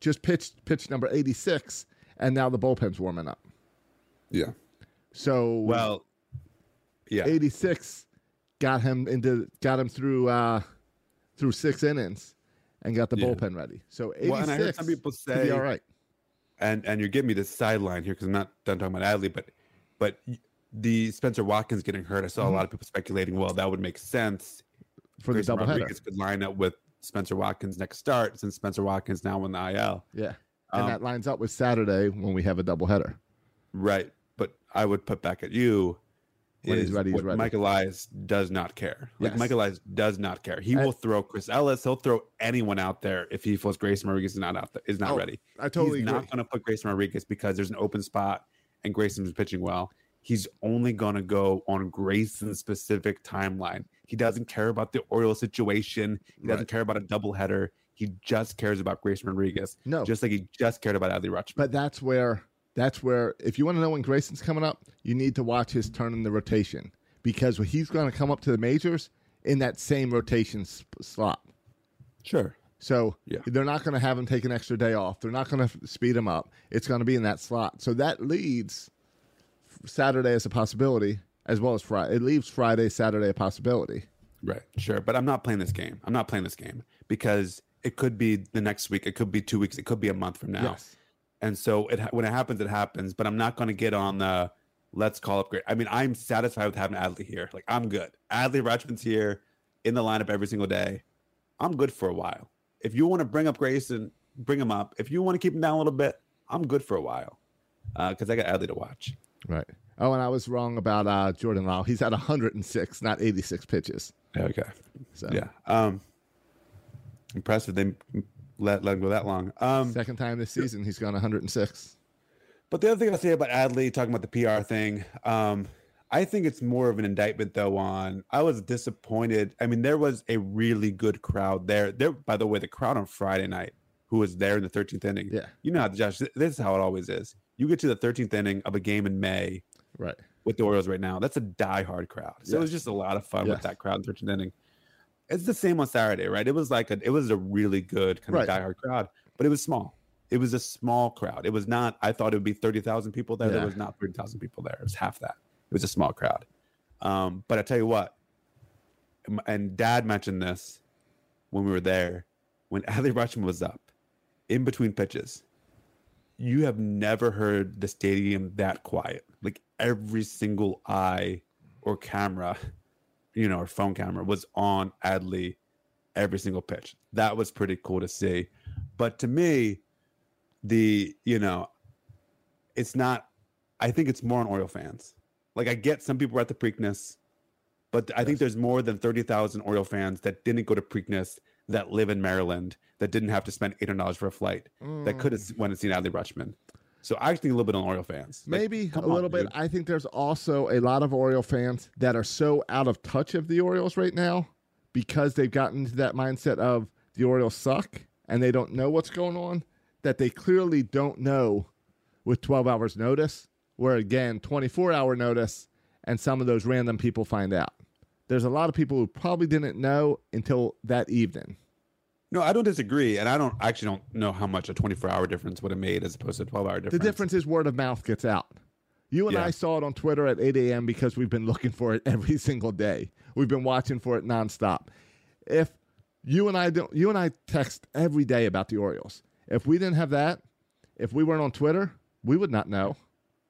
just pitched pitch number 86, and now the bullpen's warming up. Yeah. So Well, yeah. 86 got him into got him through uh through six innings and got the Yeah. bullpen ready. So 86 Well, and I heard some people say- all right. And and you're giving me this sideline here because I'm not done talking about Adley, but but the Spenser Watkins getting hurt, I saw a lot of people speculating. Well, that would make sense Mm-hmm. For the Grayson doubleheader. Rodriguez could line up with Spenser Watkins next start since Spenser Watkins now in the IL. Yeah. And Um, that lines up with Saturday when we have a doubleheader. Right. But I would put back at you When he's is ready, he's ready. Mike Elias does not care. Like Yes. Mike Elias does not care. He I- will throw Chris Ellis. He'll throw anyone out there if he feels Grayson Rodriguez is not out there, is not Oh, ready. I totally He's agree. not going to put Grayson Rodriguez because there's an open spot and Grayson's pitching well. He's only going to go on Grayson's specific timeline. He doesn't care about the Orioles situation. He doesn't Right. care about a doubleheader. He just cares about Grayson Rodriguez. No. just like he just cared about Adley Rutschman. But that's where that's where if you want to know when Grayson's coming up, you need to watch his turn in the rotation because he's going to come up to the majors in that same rotation sp- slot. sure. So Yeah. they're not going to have him take an extra day off. They're not going to speed him up. It's going to be in that slot. So that leads Saturday as a possibility, as well as Friday. It leaves Friday, Saturday a possibility. Right, sure. But I'm not playing this game. I'm not playing this game because it could be the next week. It could be two weeks. It could be a month from now. Yes. And so it when it happens, it happens. But I'm not going to get on the let's call up great. I mean, I'm satisfied with having Adley here. Like I'm good. Adley Rutschman's here in the lineup every single day. I'm good for a while. If you want to bring up Grayson, bring him up. If you want to keep him down a little bit, I'm good for a while because I got Adley to watch. Right. Oh, and I was wrong about uh, Jordan Lyles. He's at 106, not 86 pitches. Okay. So Yeah. Um. Impressive. They let let him go that long. Um. second time this season, he's gone 106. But the other thing I'll say about Adley, talking about the PR thing, um, I think it's more of an indictment though on I was disappointed. I mean, there was a really good crowd there. There, by the way, the crowd on Friday night who was there in the 13th inning. Yeah. You know how Josh, this is how it always is. You get to the 13th inning of a game in May Right. with the Orioles right now. That's a diehard crowd. So it was just a lot of fun Yes. with that crowd in 13th inning. It's the same on Saturday, right? It was like a it was a really good kind of Right. diehard crowd, but it was small. It was a small crowd. It was not. I thought it would be thirty thousand people there. Yeah. There was not thirty thousand people there. It was half that. It was a small crowd. Um, but I tell you what, and Dad mentioned this when we were there when Adley Rutschman was up in between pitches. You have never heard the stadium that quiet. Like every single eye or camera, you know, or phone camera was on Adley every single pitch. That was pretty cool to see. But to me, the you know, it's not. I think it's more on Oriole fans. Like I get some people were at the Preakness, but I think there's more than thirty thousand Oriole fans that didn't go to Preakness that live in Maryland that didn't have to spend eight hundred dollars for a flight that mm. could have went and seen Adley Rutschman. So I think a little bit on Oriole fans. Like, Maybe a come on, little bit. dude. I think there's also a lot of Oriole fans that are so out of touch of the Orioles right now because they've gotten into that mindset of the Orioles suck and they don't know what's going on that they clearly don't know with 12 hours notice where again 24 hour notice and some of those random people find out there's a lot of people who probably didn't know until that evening No, I don't disagree, and I don't I actually don't know how much a 24 hour difference would have made as opposed to a 12 hour difference. The difference is word of mouth gets out. You and Yeah. I saw it on Twitter at 8 a.m. because we've been looking for it every single day. We've been watching for it nonstop. If you and I don't, you and I text every day about the Orioles. If we didn't have that, if we weren't on Twitter, we would not know.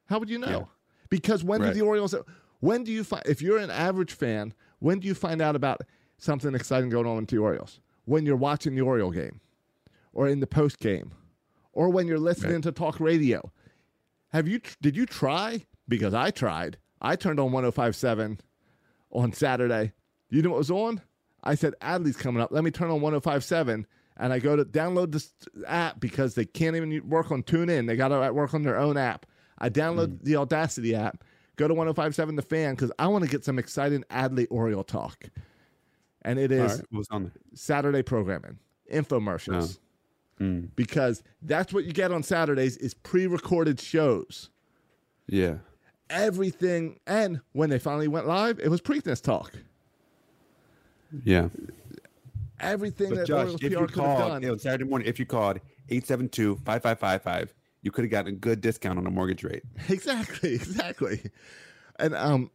How would you know? Yeah. Because when Right. do the Orioles? When do you find? If you're an average fan, when do you find out about something exciting going on with the Orioles? When you're watching the Oriole game, or in the post game, or when you're listening Right. to talk radio. Have you? Did you try? Because I tried. I turned on 105.7 on Saturday. You know what was on? I said Adley's coming up. Let me turn on 105.7, and I go to download this app because they can't even work on TuneIn. They got to work on their own app. I download Hmm. the Audacy app. Go to 105.7 The Fan because I want to get some exciting Adley Oriole talk. And it is right, what on there? Saturday programming, infomercials. Oh. Because that's what you get on Saturdays is pre-recorded shows. Yeah. Everything and when they finally went live, it was Preakness talk. Yeah. Everything But that Josh, Orioles if PR you called done. you know, Saturday morning, if you called 872-5555, you could have gotten a good discount on a mortgage rate. Exactly, exactly. And um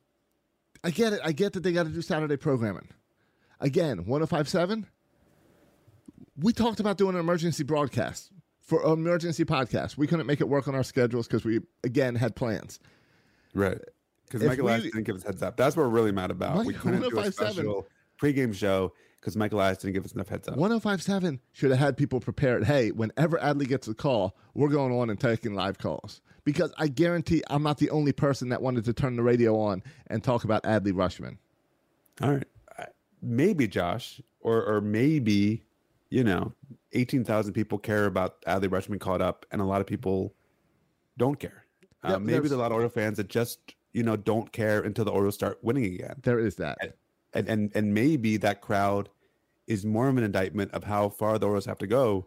I get it. I get that they got to do Saturday programming. Again, 1057 we talked about doing an emergency broadcast for an emergency podcast. We couldn't make it work on our schedules because we again had plans. Right. Because Michael we- didn't give us heads up. That's what we're really mad about. we couldn't do a oh special pregame show because Mike Elias didn't give us enough heads up. 1057 should have had people prepared. Hey, whenever Adley gets a call, we're going on and taking live calls. Because I guarantee I'm not the only person that wanted to turn the radio on and talk about Adley Rutschman. All right, maybe Josh, or or maybe you know, eighteen thousand people care about Adley Rutschman caught up, and a lot of people don't care. Uh, maybe there's- a lot of Oriole fans that just you know don't care until the Orioles start winning again. There is that. and and and maybe that crowd is more of an indictment of how far the Orioles have to go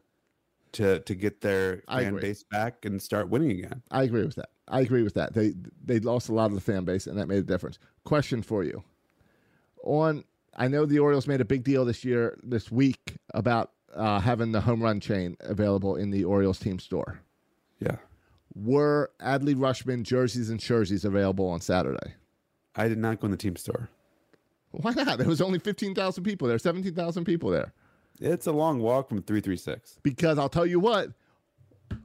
to to get their I fan agree. base back and start winning again. I agree with that. I agree with that. They they lost a lot of the fan base, and that made a difference. Question for you: On, I know the Orioles made a big deal this year, this week, about uh, having the home run chain available in the Orioles team store. Yeah, Were Adley Rutschman jerseys and jerseys available on Saturday? I did not go in the team store. Why not? There was only fifteen thousand people there, seventeen thousand people there. It's a long walk from three three six. Because I'll tell you what,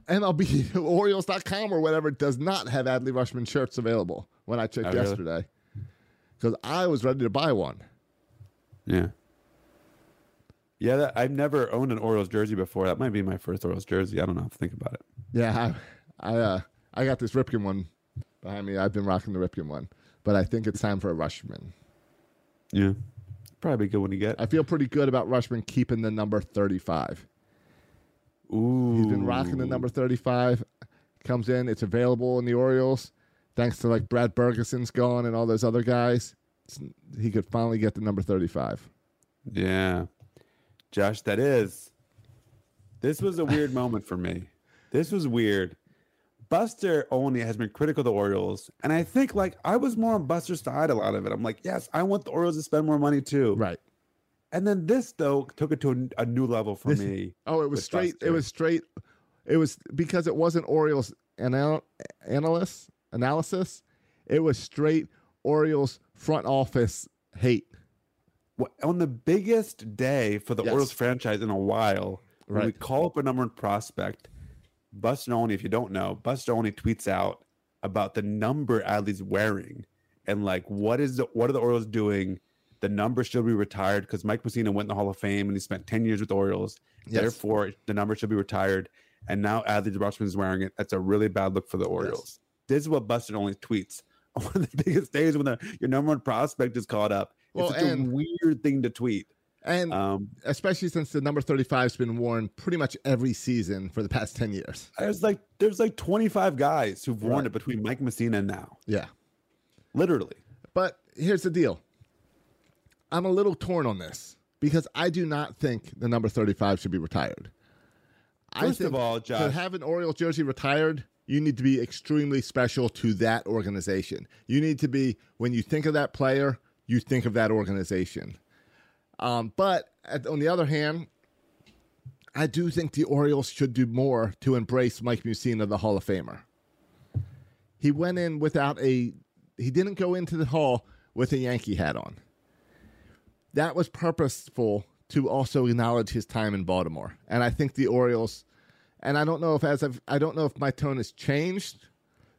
MLB Orioles.com or whatever does not have Adley Rutschman shirts available when I checked Oh, yesterday. Because I was ready to buy one. Yeah. Yeah, that, I've never owned an Orioles jersey before. That might be my first Orioles jersey. I don't know. Have to think about it. Yeah, I I, uh, I got this Ripken one behind me. I've been rocking the Ripken one, but I think it's time for a Rutschman. Yeah, probably a good one to get. I feel pretty good about Rutschman keeping the number thirty-five. Ooh, He's been rocking the number 35. Comes in, it's available in the Orioles. Thanks to like Brad Bergesen's gone and all those other guys. He could finally get the number 35. Yeah. Josh, that is. This was a weird moment for me. This was weird. Buster Olney has been critical of the Orioles. And I think like I was more on Buster's side a lot of it. I'm like, yes, I want the Orioles to spend more money too. Right. And then this though took it to a, a new level for This- me. Oh, it was straight. It was straight. It was because it wasn't Orioles anal- analyst analysis. It was straight Orioles front office hate. On the biggest day for the Yes. Orioles franchise in a while, when we call up a number one prospect, Buster Olney, if you don't know, Buster Olney tweets out about the number Adley's wearing and like what is the what are the Orioles doing? The number should be retired because Mike Mussina went in the Hall of Fame and he spent 10 years with the Orioles. Yes. Therefore, the number should be retired. And now Adley Rutschman is wearing it. That's a really bad look for the Orioles. This is what Buster Olney tweets one of the biggest days when the, your number one prospect is caught up. Well, it's and- a weird thing to tweet. And Um, especially since the number 35 has been worn pretty much every season for the past 10 years. there's like there's like 25 guys who've worn Right. it between Mike Mussina and now. Yeah. Literally. But here's the deal. I'm a little torn on this because I do not think the number 35 should be retired. I First of think all, to have an Orioles jersey retired, you need to be extremely special to that organization. You need to be when you think of that player, you think of that organization. Um, but at, on the other hand, I do think the Orioles should do more to embrace Mike Mussina, the Hall of Famer. He went in without a. He didn't go into the hall with a Yankee hat on. That was purposeful to also acknowledge his time in Baltimore, and I think the Orioles. And I don't know if as I've, I don't know if my tone has changed,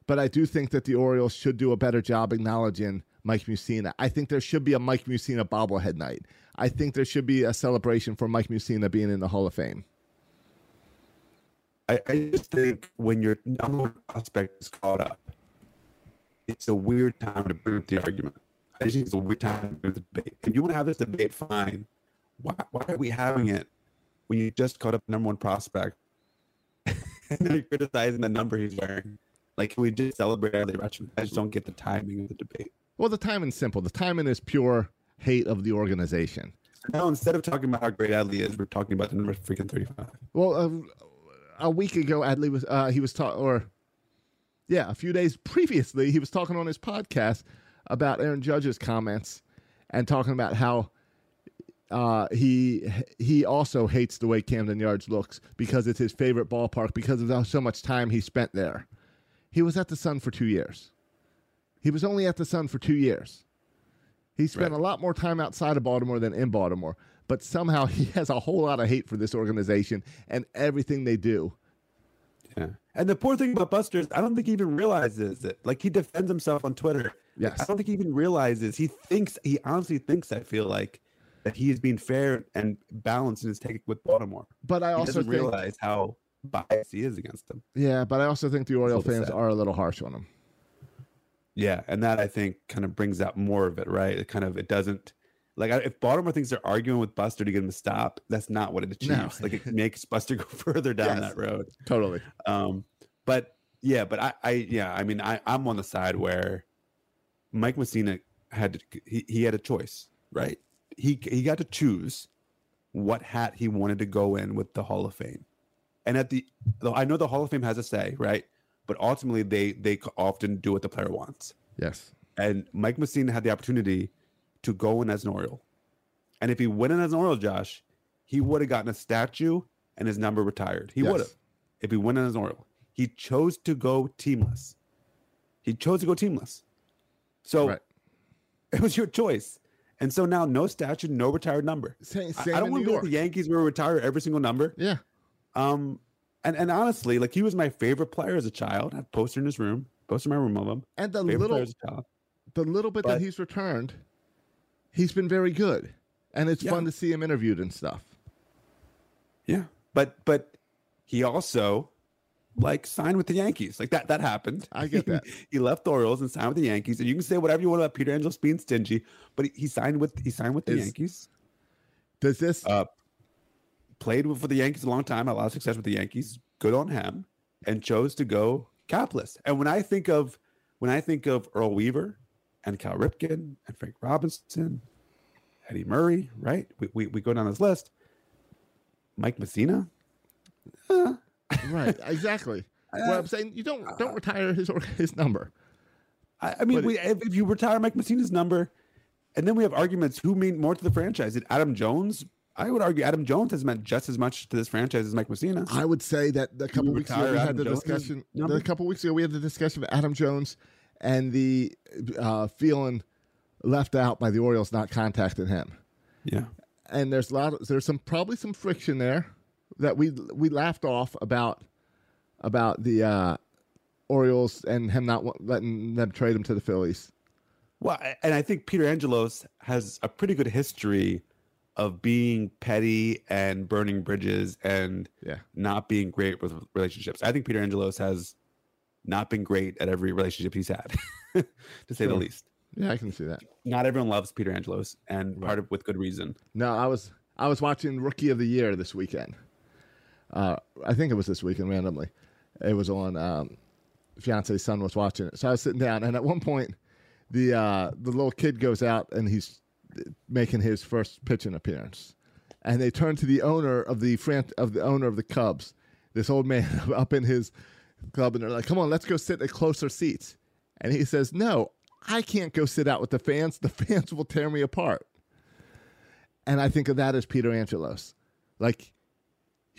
but I do think that the Orioles should do a better job acknowledging Mike Mussina. I think there should be a Mike Mussina bobblehead night. I think there should be a celebration for Mike Mussina being in the Hall of Fame. I, I just think when your number one prospect is caught up, it's a weird time to bring up the argument. I just think it's a weird time to bring up the debate. If you want to have this debate, fine. Why, why are we having it when you just caught up the number one prospect and then you're criticizing the number he's wearing? Like, can we just celebrate Adley Rutschman? I just don't get the timing of the debate. Well, the timing's simple. The timing is pure hate of the organization. Now, instead of talking about how great Adley is, we're talking about the number freaking 35. Well, uh, a week ago, Adley was uh, he was talking, or yeah, a few days previously, he was talking on his podcast about Aaron Judge's comments and talking about how uh, he he also hates the way Camden Yards looks because it's his favorite ballpark because of how so much time he spent there. He was at the Sun for two years. He was only at the Sun for two years. He spent Right. a lot more time outside of Baltimore than in Baltimore, but somehow he has a whole lot of hate for this organization and everything they do. Yeah. And the poor thing about Buster is I don't think he even realizes it. Like he defends himself on Twitter. Yes. I don't think he even realizes. He thinks he honestly thinks I feel like that he is being fair and balanced in his take with Baltimore. But I also think, realize how biased he is against them. yeah, but I also think the Oriole fans sad. are a little harsh on him. Yeah, and that I think kind of brings out more of it, right? It kind of it doesn't like if Baltimore thinks they're arguing with Buster to get him to stop, that's not what it achieves. Like it makes Buster go further down Yes. that road. Totally. Um, but yeah, but I, I yeah, I mean, I, I'm on the side where Mike Mussina had to, he, he had a choice, right? He he got to choose what hat he wanted to go in with the Hall of Fame, and at the though I know the Hall of Fame has a say, right? But ultimately, they they often do what the player wants, Yes. and Mike Mussina had the opportunity to go in as an Oriole, and if he went in as an Oriole, Josh, he would have gotten a statue and his number retired. He Yes. would have if he went in as an Oriole. He chose to go teamless. He chose to go teamless. So Right. it was your choice. And so now no statue, no retired number. Same, I- same I don't want to be like the Yankees where we retire every single number. Yeah. Um, and, and honestly, like he was my favorite player as a child. I have a poster in his room, poster in my room of him. And the Favorite little as a child. the little bit that he's returned, he's been very good. And it's Yeah. fun to see him interviewed and stuff. Yeah. But but he also like signed with the Yankees. Like that that happened. I get that. he left the Orioles and signed with the Yankees. And you can say whatever you want about Peter Angelos being stingy, but he, he signed with he signed with the Is- Yankees. Does this Uh played with, for the Yankees a long time, had a lot of success with the Yankees. Good on him, and chose to go capless. And when I think of when I think of Earl Weaver and Cal Ripken and Frank Robinson, Eddie Murray, right? We we, we go down this list. Mike Mussina, right, exactly. well, I'm saying you don't don't retire his or his number. I, I mean, we, if, if you retire Mike Mussina's number, and then we have arguments who mean more to the franchise. Did Adam Jones? I would argue Adam Jones has meant just as much to this franchise as Mike Mussina. I would say that a couple weeks ago we had Adam the Jones' discussion. number? A couple weeks ago we had the discussion of Adam Jones and the uh, feeling left out by the Orioles not contacting him. Yeah. and there's a lot of, there's some probably some friction there that we we laughed off about about the uh, Orioles and him not letting them trade him to the Phillies. Well, and I think Peter Angelos has a pretty good history of being petty and burning bridges and Yeah. not being great with relationships. I think Peter Angelos has not been great at every relationship he's had, to say the least. Yeah, I can see that. Not everyone loves Peter Angelos, and part of with good reason. No, I was I was watching Rookie of the Year this weekend. Uh, I think it was this weekend randomly. It was on um, fiance's son was watching it, so I was sitting down, and at one point, the uh, the little kid goes out and he's making his first pitching appearance, and they turn to the owner of the fran- of the owner of the Cubs, this old man up in his club, and they're like, "Come on, let's go sit at closer seats," and he says, "No." I can't go sit out with the fans. The fans will tear me apart. And I think of that as Peter Angelos. Like,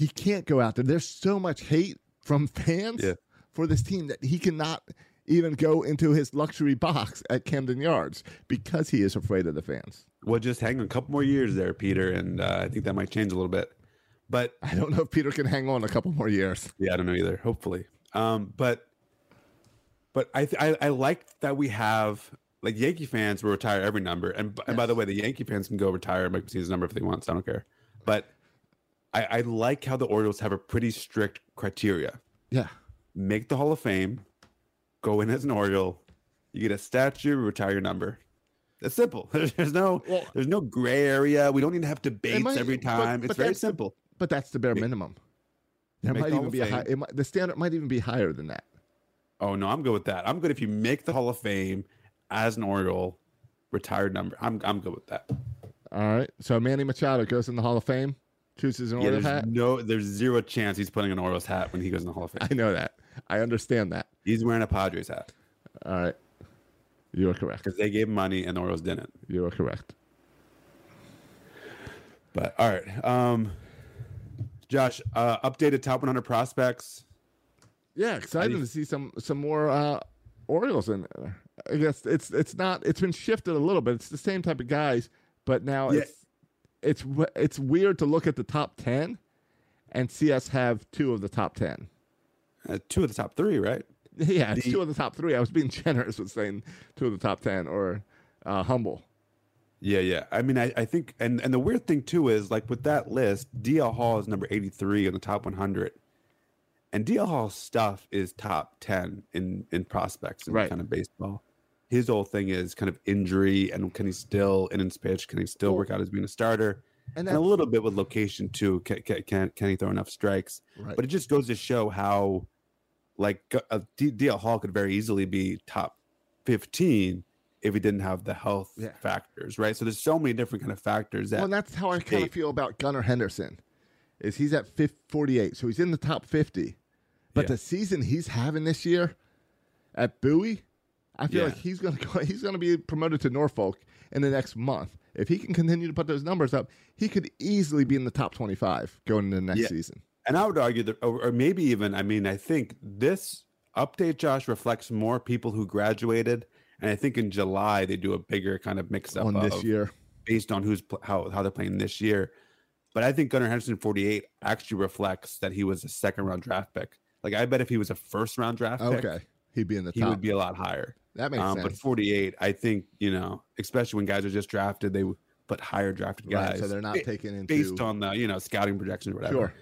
he can't go out there. There's so much hate from fans Yeah. for this team that he cannot even go into his luxury box at Camden Yards because he is afraid of the fans. Well, just hang on a couple more years there, Peter, and uh, I think that might change a little bit. But I don't know if Peter can hang on a couple more years. Yeah, I don't know either. Hopefully, um, but but I, th- I I like that we have like Yankee fans will retire every number, and, b and by the way, the Yankee fans can go retire Mike Mussina's number if they want. So I don't care. But I, I like how the Orioles have a pretty strict criteria. Yeah. Make the Hall of Fame, go in as an Oriole, you get a statue, retire your number. That's simple. There's no Well- there's no gray area. We don't need to have debates might- every time. but it's very the- simple. But that's the bare minimum. There might the even be a high, it might, the standard might even be higher than that. Oh no, I'm good with that. I'm good if you make the Hall of Fame as an Oriole, retired number. I'm I'm good with that. All right. So Manny Machado goes in the Hall of Fame, chooses an Yeah, Oriole there's hat. no, there's zero chance he's putting an Orioles hat when he goes in the Hall of Fame. I know that. I understand that. He's wearing a Padres hat All right. You are correct. because they gave money and the Orioles didn't. You are correct. But all right, um, Josh, uh, updated top 100 prospects. Yeah, excited to see some some more uh, Orioles in there. I guess it's it's not it's been shifted a little bit. It's the same type of guys, but now Yeah. it's it's it's weird to look at the top ten and see us have two of the top ten. Uh, two of the top three, right? Yeah, it's The- two of the top three. I was being generous with saying two of the top ten or uh, humble. Yeah, yeah. I mean, I, I think, and and the weird thing too is like with that list, DL Hall is number eighty three on the top one hundred, and DL Hall's stuff is top ten in in prospects in Right. kind of baseball. His whole thing is kind of injury and can he still in his pitch can he still work out as being a starter And and a little bit with location too. Can can can, he throw enough strikes? right. But it just goes to show how, like, a D- DL Hall could very easily be top 15 if he didn't have the health Yeah. factors, right? So there's so many different kind of factors that. well, that's how I kind of feel about Gunnar Henderson. Is he's at 50, 48, so he's in the top 50. But Yeah. the season he's having this year at Bowie, I feel Yeah. like he's gonna go, he's gonna be promoted to Norfolk in the next month. If he can continue to put those numbers up, he could easily be in the top 25 going into the next Yeah. season. and I would argue that, or, maybe even, I mean, I think this update, Josh, reflects more people who graduated. And I think in July they do a bigger kind of mix up on this of- year. based on who's how how they're playing this year. But I think Gunnar Henderson 48 actually reflects that he was a second round draft pick. Like I bet if he was a first round draft pick, Okay, he'd be in the top he top. would be a lot higher. That makes Um, but 48, I think you know, especially when guys are just drafted, they put higher drafted Right, guys. so they're not ba- taken into based on the you know scouting projections or whatever. sure.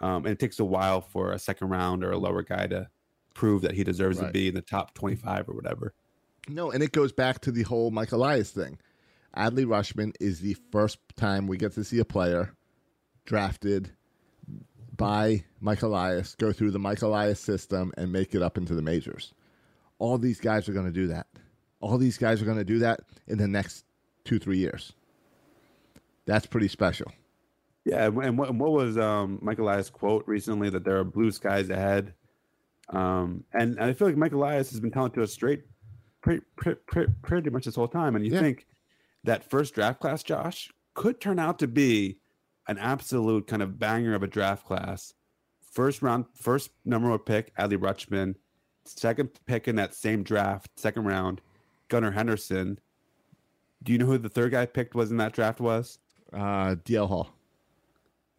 Um, and it takes a while for a second round or a lower guy to prove that he deserves to be in the top 25 or whatever. No, and it goes back to the whole Mike Elias thing. Adley Rutschman is the first time we get to see a player drafted by Mike Elias go through the Mike Elias system and make it up into the majors. All these guys are going to do that. All these guys are going to do that in the next two, three years. That's pretty special. Yeah, and, what, and what was um, Michael Elias' quote recently that there are blue skies ahead? Um, and, and I feel like Michael Elias has been telling to us straight pretty, pretty, pretty, pretty much this whole time. And you Yeah. think that first draft class, Josh, could turn out to be an absolute kind of banger of a draft class. First round, first number one pick, Adley Rutschman. Second pick in that same draft, second round, Gunnar Henderson. Do you know who the third guy picked was in that draft was? Uh, DL Hall.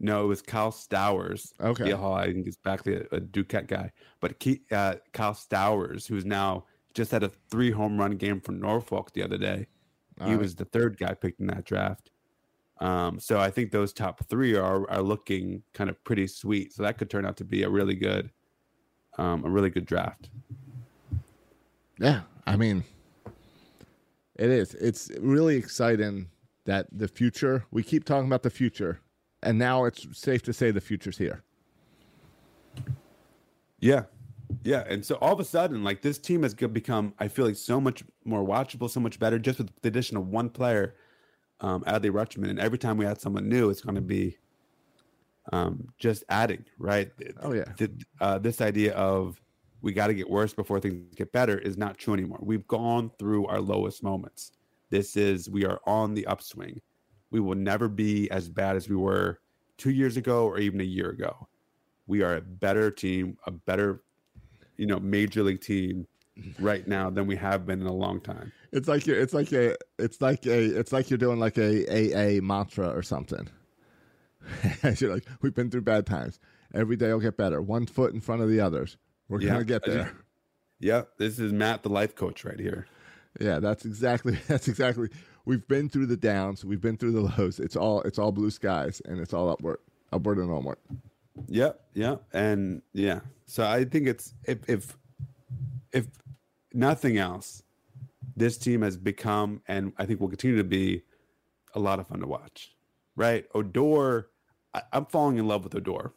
No, it was Kyle Stowers. Okay. DL Hall, I think it's back a, a Duquette guy. But Ke- uh, Kyle Stowers, who's now just had a three home run game for Norfolk the other day. All he right. was the third guy picked in that draft. Um, so I think those top three are are looking kind of pretty sweet. So that could turn out to be a really good, um, a really good draft. Yeah, I mean, it is. It's really exciting that the future. We keep talking about the future, and now it's safe to say the future's here. Yeah. Yeah. And so all of a sudden, like this team has become, I feel like so much more watchable, so much better just with the addition of one player, um, Adley Rutschman. And every time we add someone new, it's going to be um, just adding, right? Oh, yeah. Th- uh, this idea of we got to get worse before things get better is not true anymore. We've gone through our lowest moments. This is, we are on the upswing. We will never be as bad as we were two years ago or even a year ago we are a better team, a better, you know, major league team right now than we have been in a long time. It's like you're. It's like a. It's like a. It's like you're doing like a AA mantra or something. you're like, we've been through bad times. Every day will get better. One foot in front of the others. We're Yeah, gonna get there. Yep, this is Matt, the life coach, right here. Yeah, that's exactly. That's exactly. We've been through the downs. We've been through the lows. It's all. It's all blue skies, and it's all upward, upward and onward. Yep, yep, and yeah. So I think it's if if if nothing else, this team has become, and I think will continue to be, a lot of fun to watch. Right, Odor, I, I'm falling in love with Odor.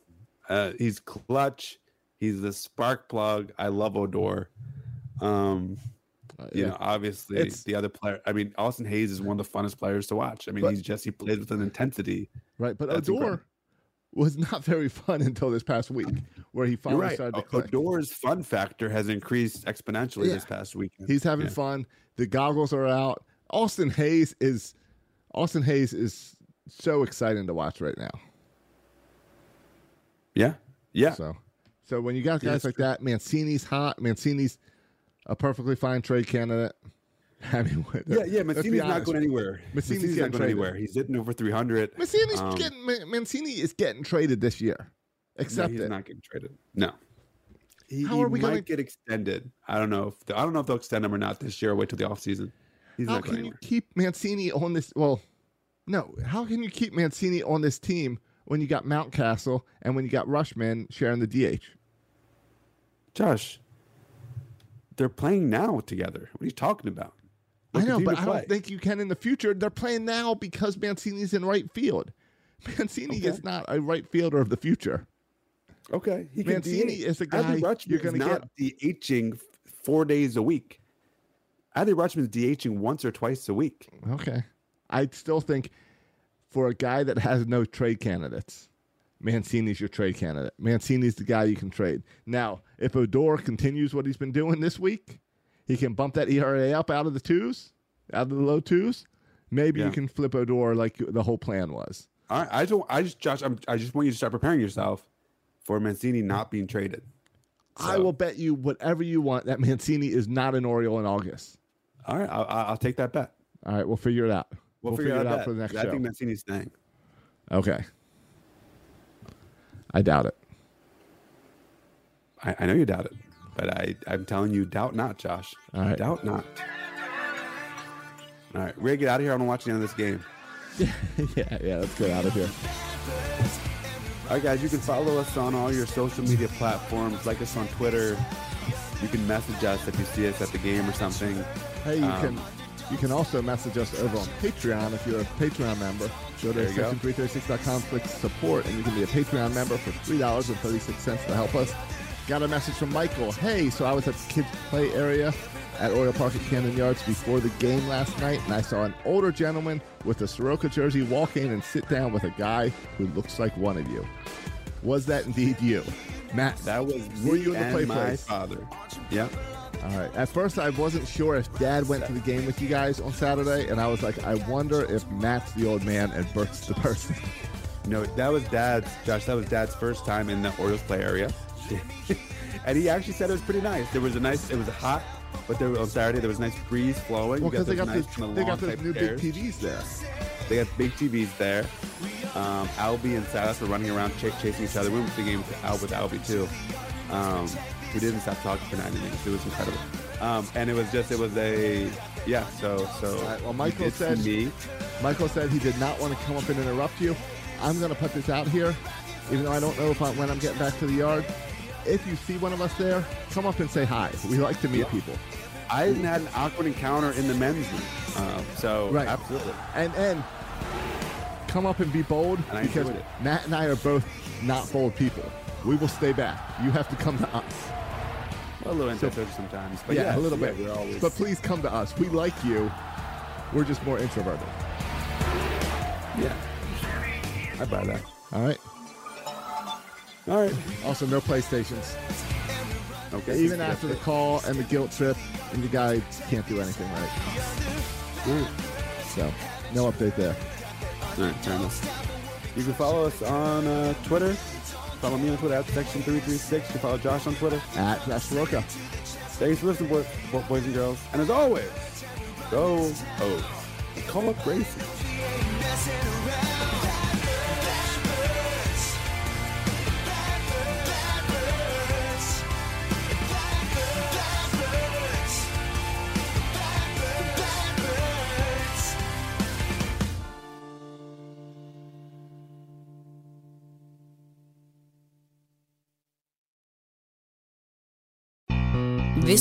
Uh, he's clutch. He's the spark plug. I love Odor. Um, Uh, you yeah. know, obviously It's- the other player. I mean, Austin Hays is one of the funnest players to watch. I mean, But- he's just he plays with an intensity. Right, but That's Odor incredible. was not very fun until this past week, where he finally right. started to click. Odor's fun factor has increased exponentially Yeah. this past week. He's having Yeah. fun. The goggles are out. Austin Hays is Austin Hays is so exciting to watch right now. Yeah, yeah, So, so when you got guys that's like true. that, Mancini's hot. Mancini's a perfectly fine trade candidate. I mean, yeah, yeah. Mancini's not going anywhere. Mancini's Mancini's, not going anywhere. He's hitting over 300. Mancini's Um, getting Mancini is getting traded this year. No, he's it. not getting traded. No. He, How are we gonna- get extended? I don't know if I don't know if they'll extend him or not this year. Or wait till the offseason. He's How can going you keep Mancini on this? Well, no. How can you keep Mancini on this team when you got Mountcastle and when you got Rutschman sharing the DH? Josh, they're playing now together. What are you talking about? They'll I know, but I don't think you can in the future. They're playing now because Mancini's in right field. Mancini Okay. is not a right fielder of the future. Okay, he Mancini is a guy you're gonna get DHing four days a week. Adley Rutschman's DHing once or twice a week. Okay. I still think for a guy that has no trade candidates, Mancini's your trade candidate. Mancini's the guy you can trade. Now, if Odor continues what he's been doing this week, he can bump that ERA up out of the twos, out of the low twos. Maybe you can flip Odor like the whole plan was. All right, I don't. I just, Josh, I'm, I just want you to start preparing yourself for Mancini not being traded. I will bet you whatever you want that Mancini is not an Oriole in August. All right, I'll I'll take that bet. All right, we'll figure it out. We'll, figure, it out, for the next I show. think Mancini's staying. okay. I doubt it. I, I know you doubt it, but I, I'm telling you, doubt not, Josh. All right. Doubt not. All right, we're gonna get out of here. I want to watch the end of this game. yeah, yeah, let's get out of here. All right, guys, you can follow us on all your social media platforms. Like us on Twitter. You can message us if you see us at the game or something. Hey, you Um, can you can also message us over on Patreon if you're a Patreon member. Go to There you go. section336.com, click support, and you can be a Patreon member for three dollars and thirty six cents to help us. Got a message from Michael. Hey, so I was at the kids play area at Oriole Park at Camden Yards before the game last night, and I saw an older gentleman with a Soroka jersey walk in and sit down with a guy who looks like one of you. Was that indeed you, Matt? That was Were you in the play my place? father. Yep. All right. At first, I wasn't sure if Dad went to the game with you guys on Saturday, and I was like, I wonder if Matt's the old man and Bert's the person. No, that was Dad's. Josh, that was Dad's first time in the Orioles play area, and he actually said it was pretty nice. There was a nice. It was hot, but there on Saturday there was a nice breeze flowing. Well, because they got nice those, they got those new chairs. big TVs there. They got big TVs there. Um, Albie and Silas were running around ch- chasing each other. We went to the game with, Al- with Albie too. Um, we didn't stop talking for 90 minutes. It was incredible. Um, and it was just, it was a, yeah. So, so. Right, well, Michael said- me. Michael said he did not want to come up and interrupt you. I'm going to put this out here, even though I don't know if I, when I'm getting back to the yard. If you see one of us there, come up and say hi. We like to meet people. I hadn't had an awkward encounter in the men's room. Um, so, Right. absolutely. And and come up and be bold And because. Matt and I are both not bold people. We will stay back. You have to come to us. A little So- sometimes. But yeah, yes, a little yeah, bit. We're always, But please come to us. We like you. We're just more introverted. yeah. I buy that. All right. All right. Also, no PlayStations. Okay. Even That's after the call and the guilt trip, and the guy can't do anything right. All right. So, no update there. All right, fair enough. You can follow us on uh, Twitter. Follow me on Twitter at Section336. You can follow Josh on Twitter. At Josh. Thanks for listening, boys, boys and girls. And as always, go oh, call up Gracie.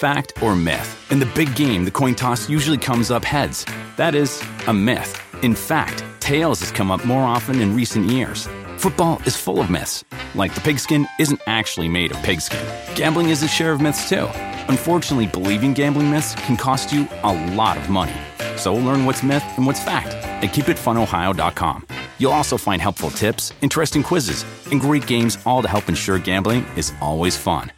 Fact or myth? In the big game, the coin toss usually comes up heads. That is a myth. In fact, tails has come up more often in recent years. Football is full of myths. Like the pigskin isn't actually made of pigskin. Gambling is a share of myths too. Unfortunately, believing gambling myths can cost you a lot of money. So learn what's myth and what's fact at keepitfunohio.com. You'll also find helpful tips, interesting quizzes, and great games all to help ensure gambling is always fun.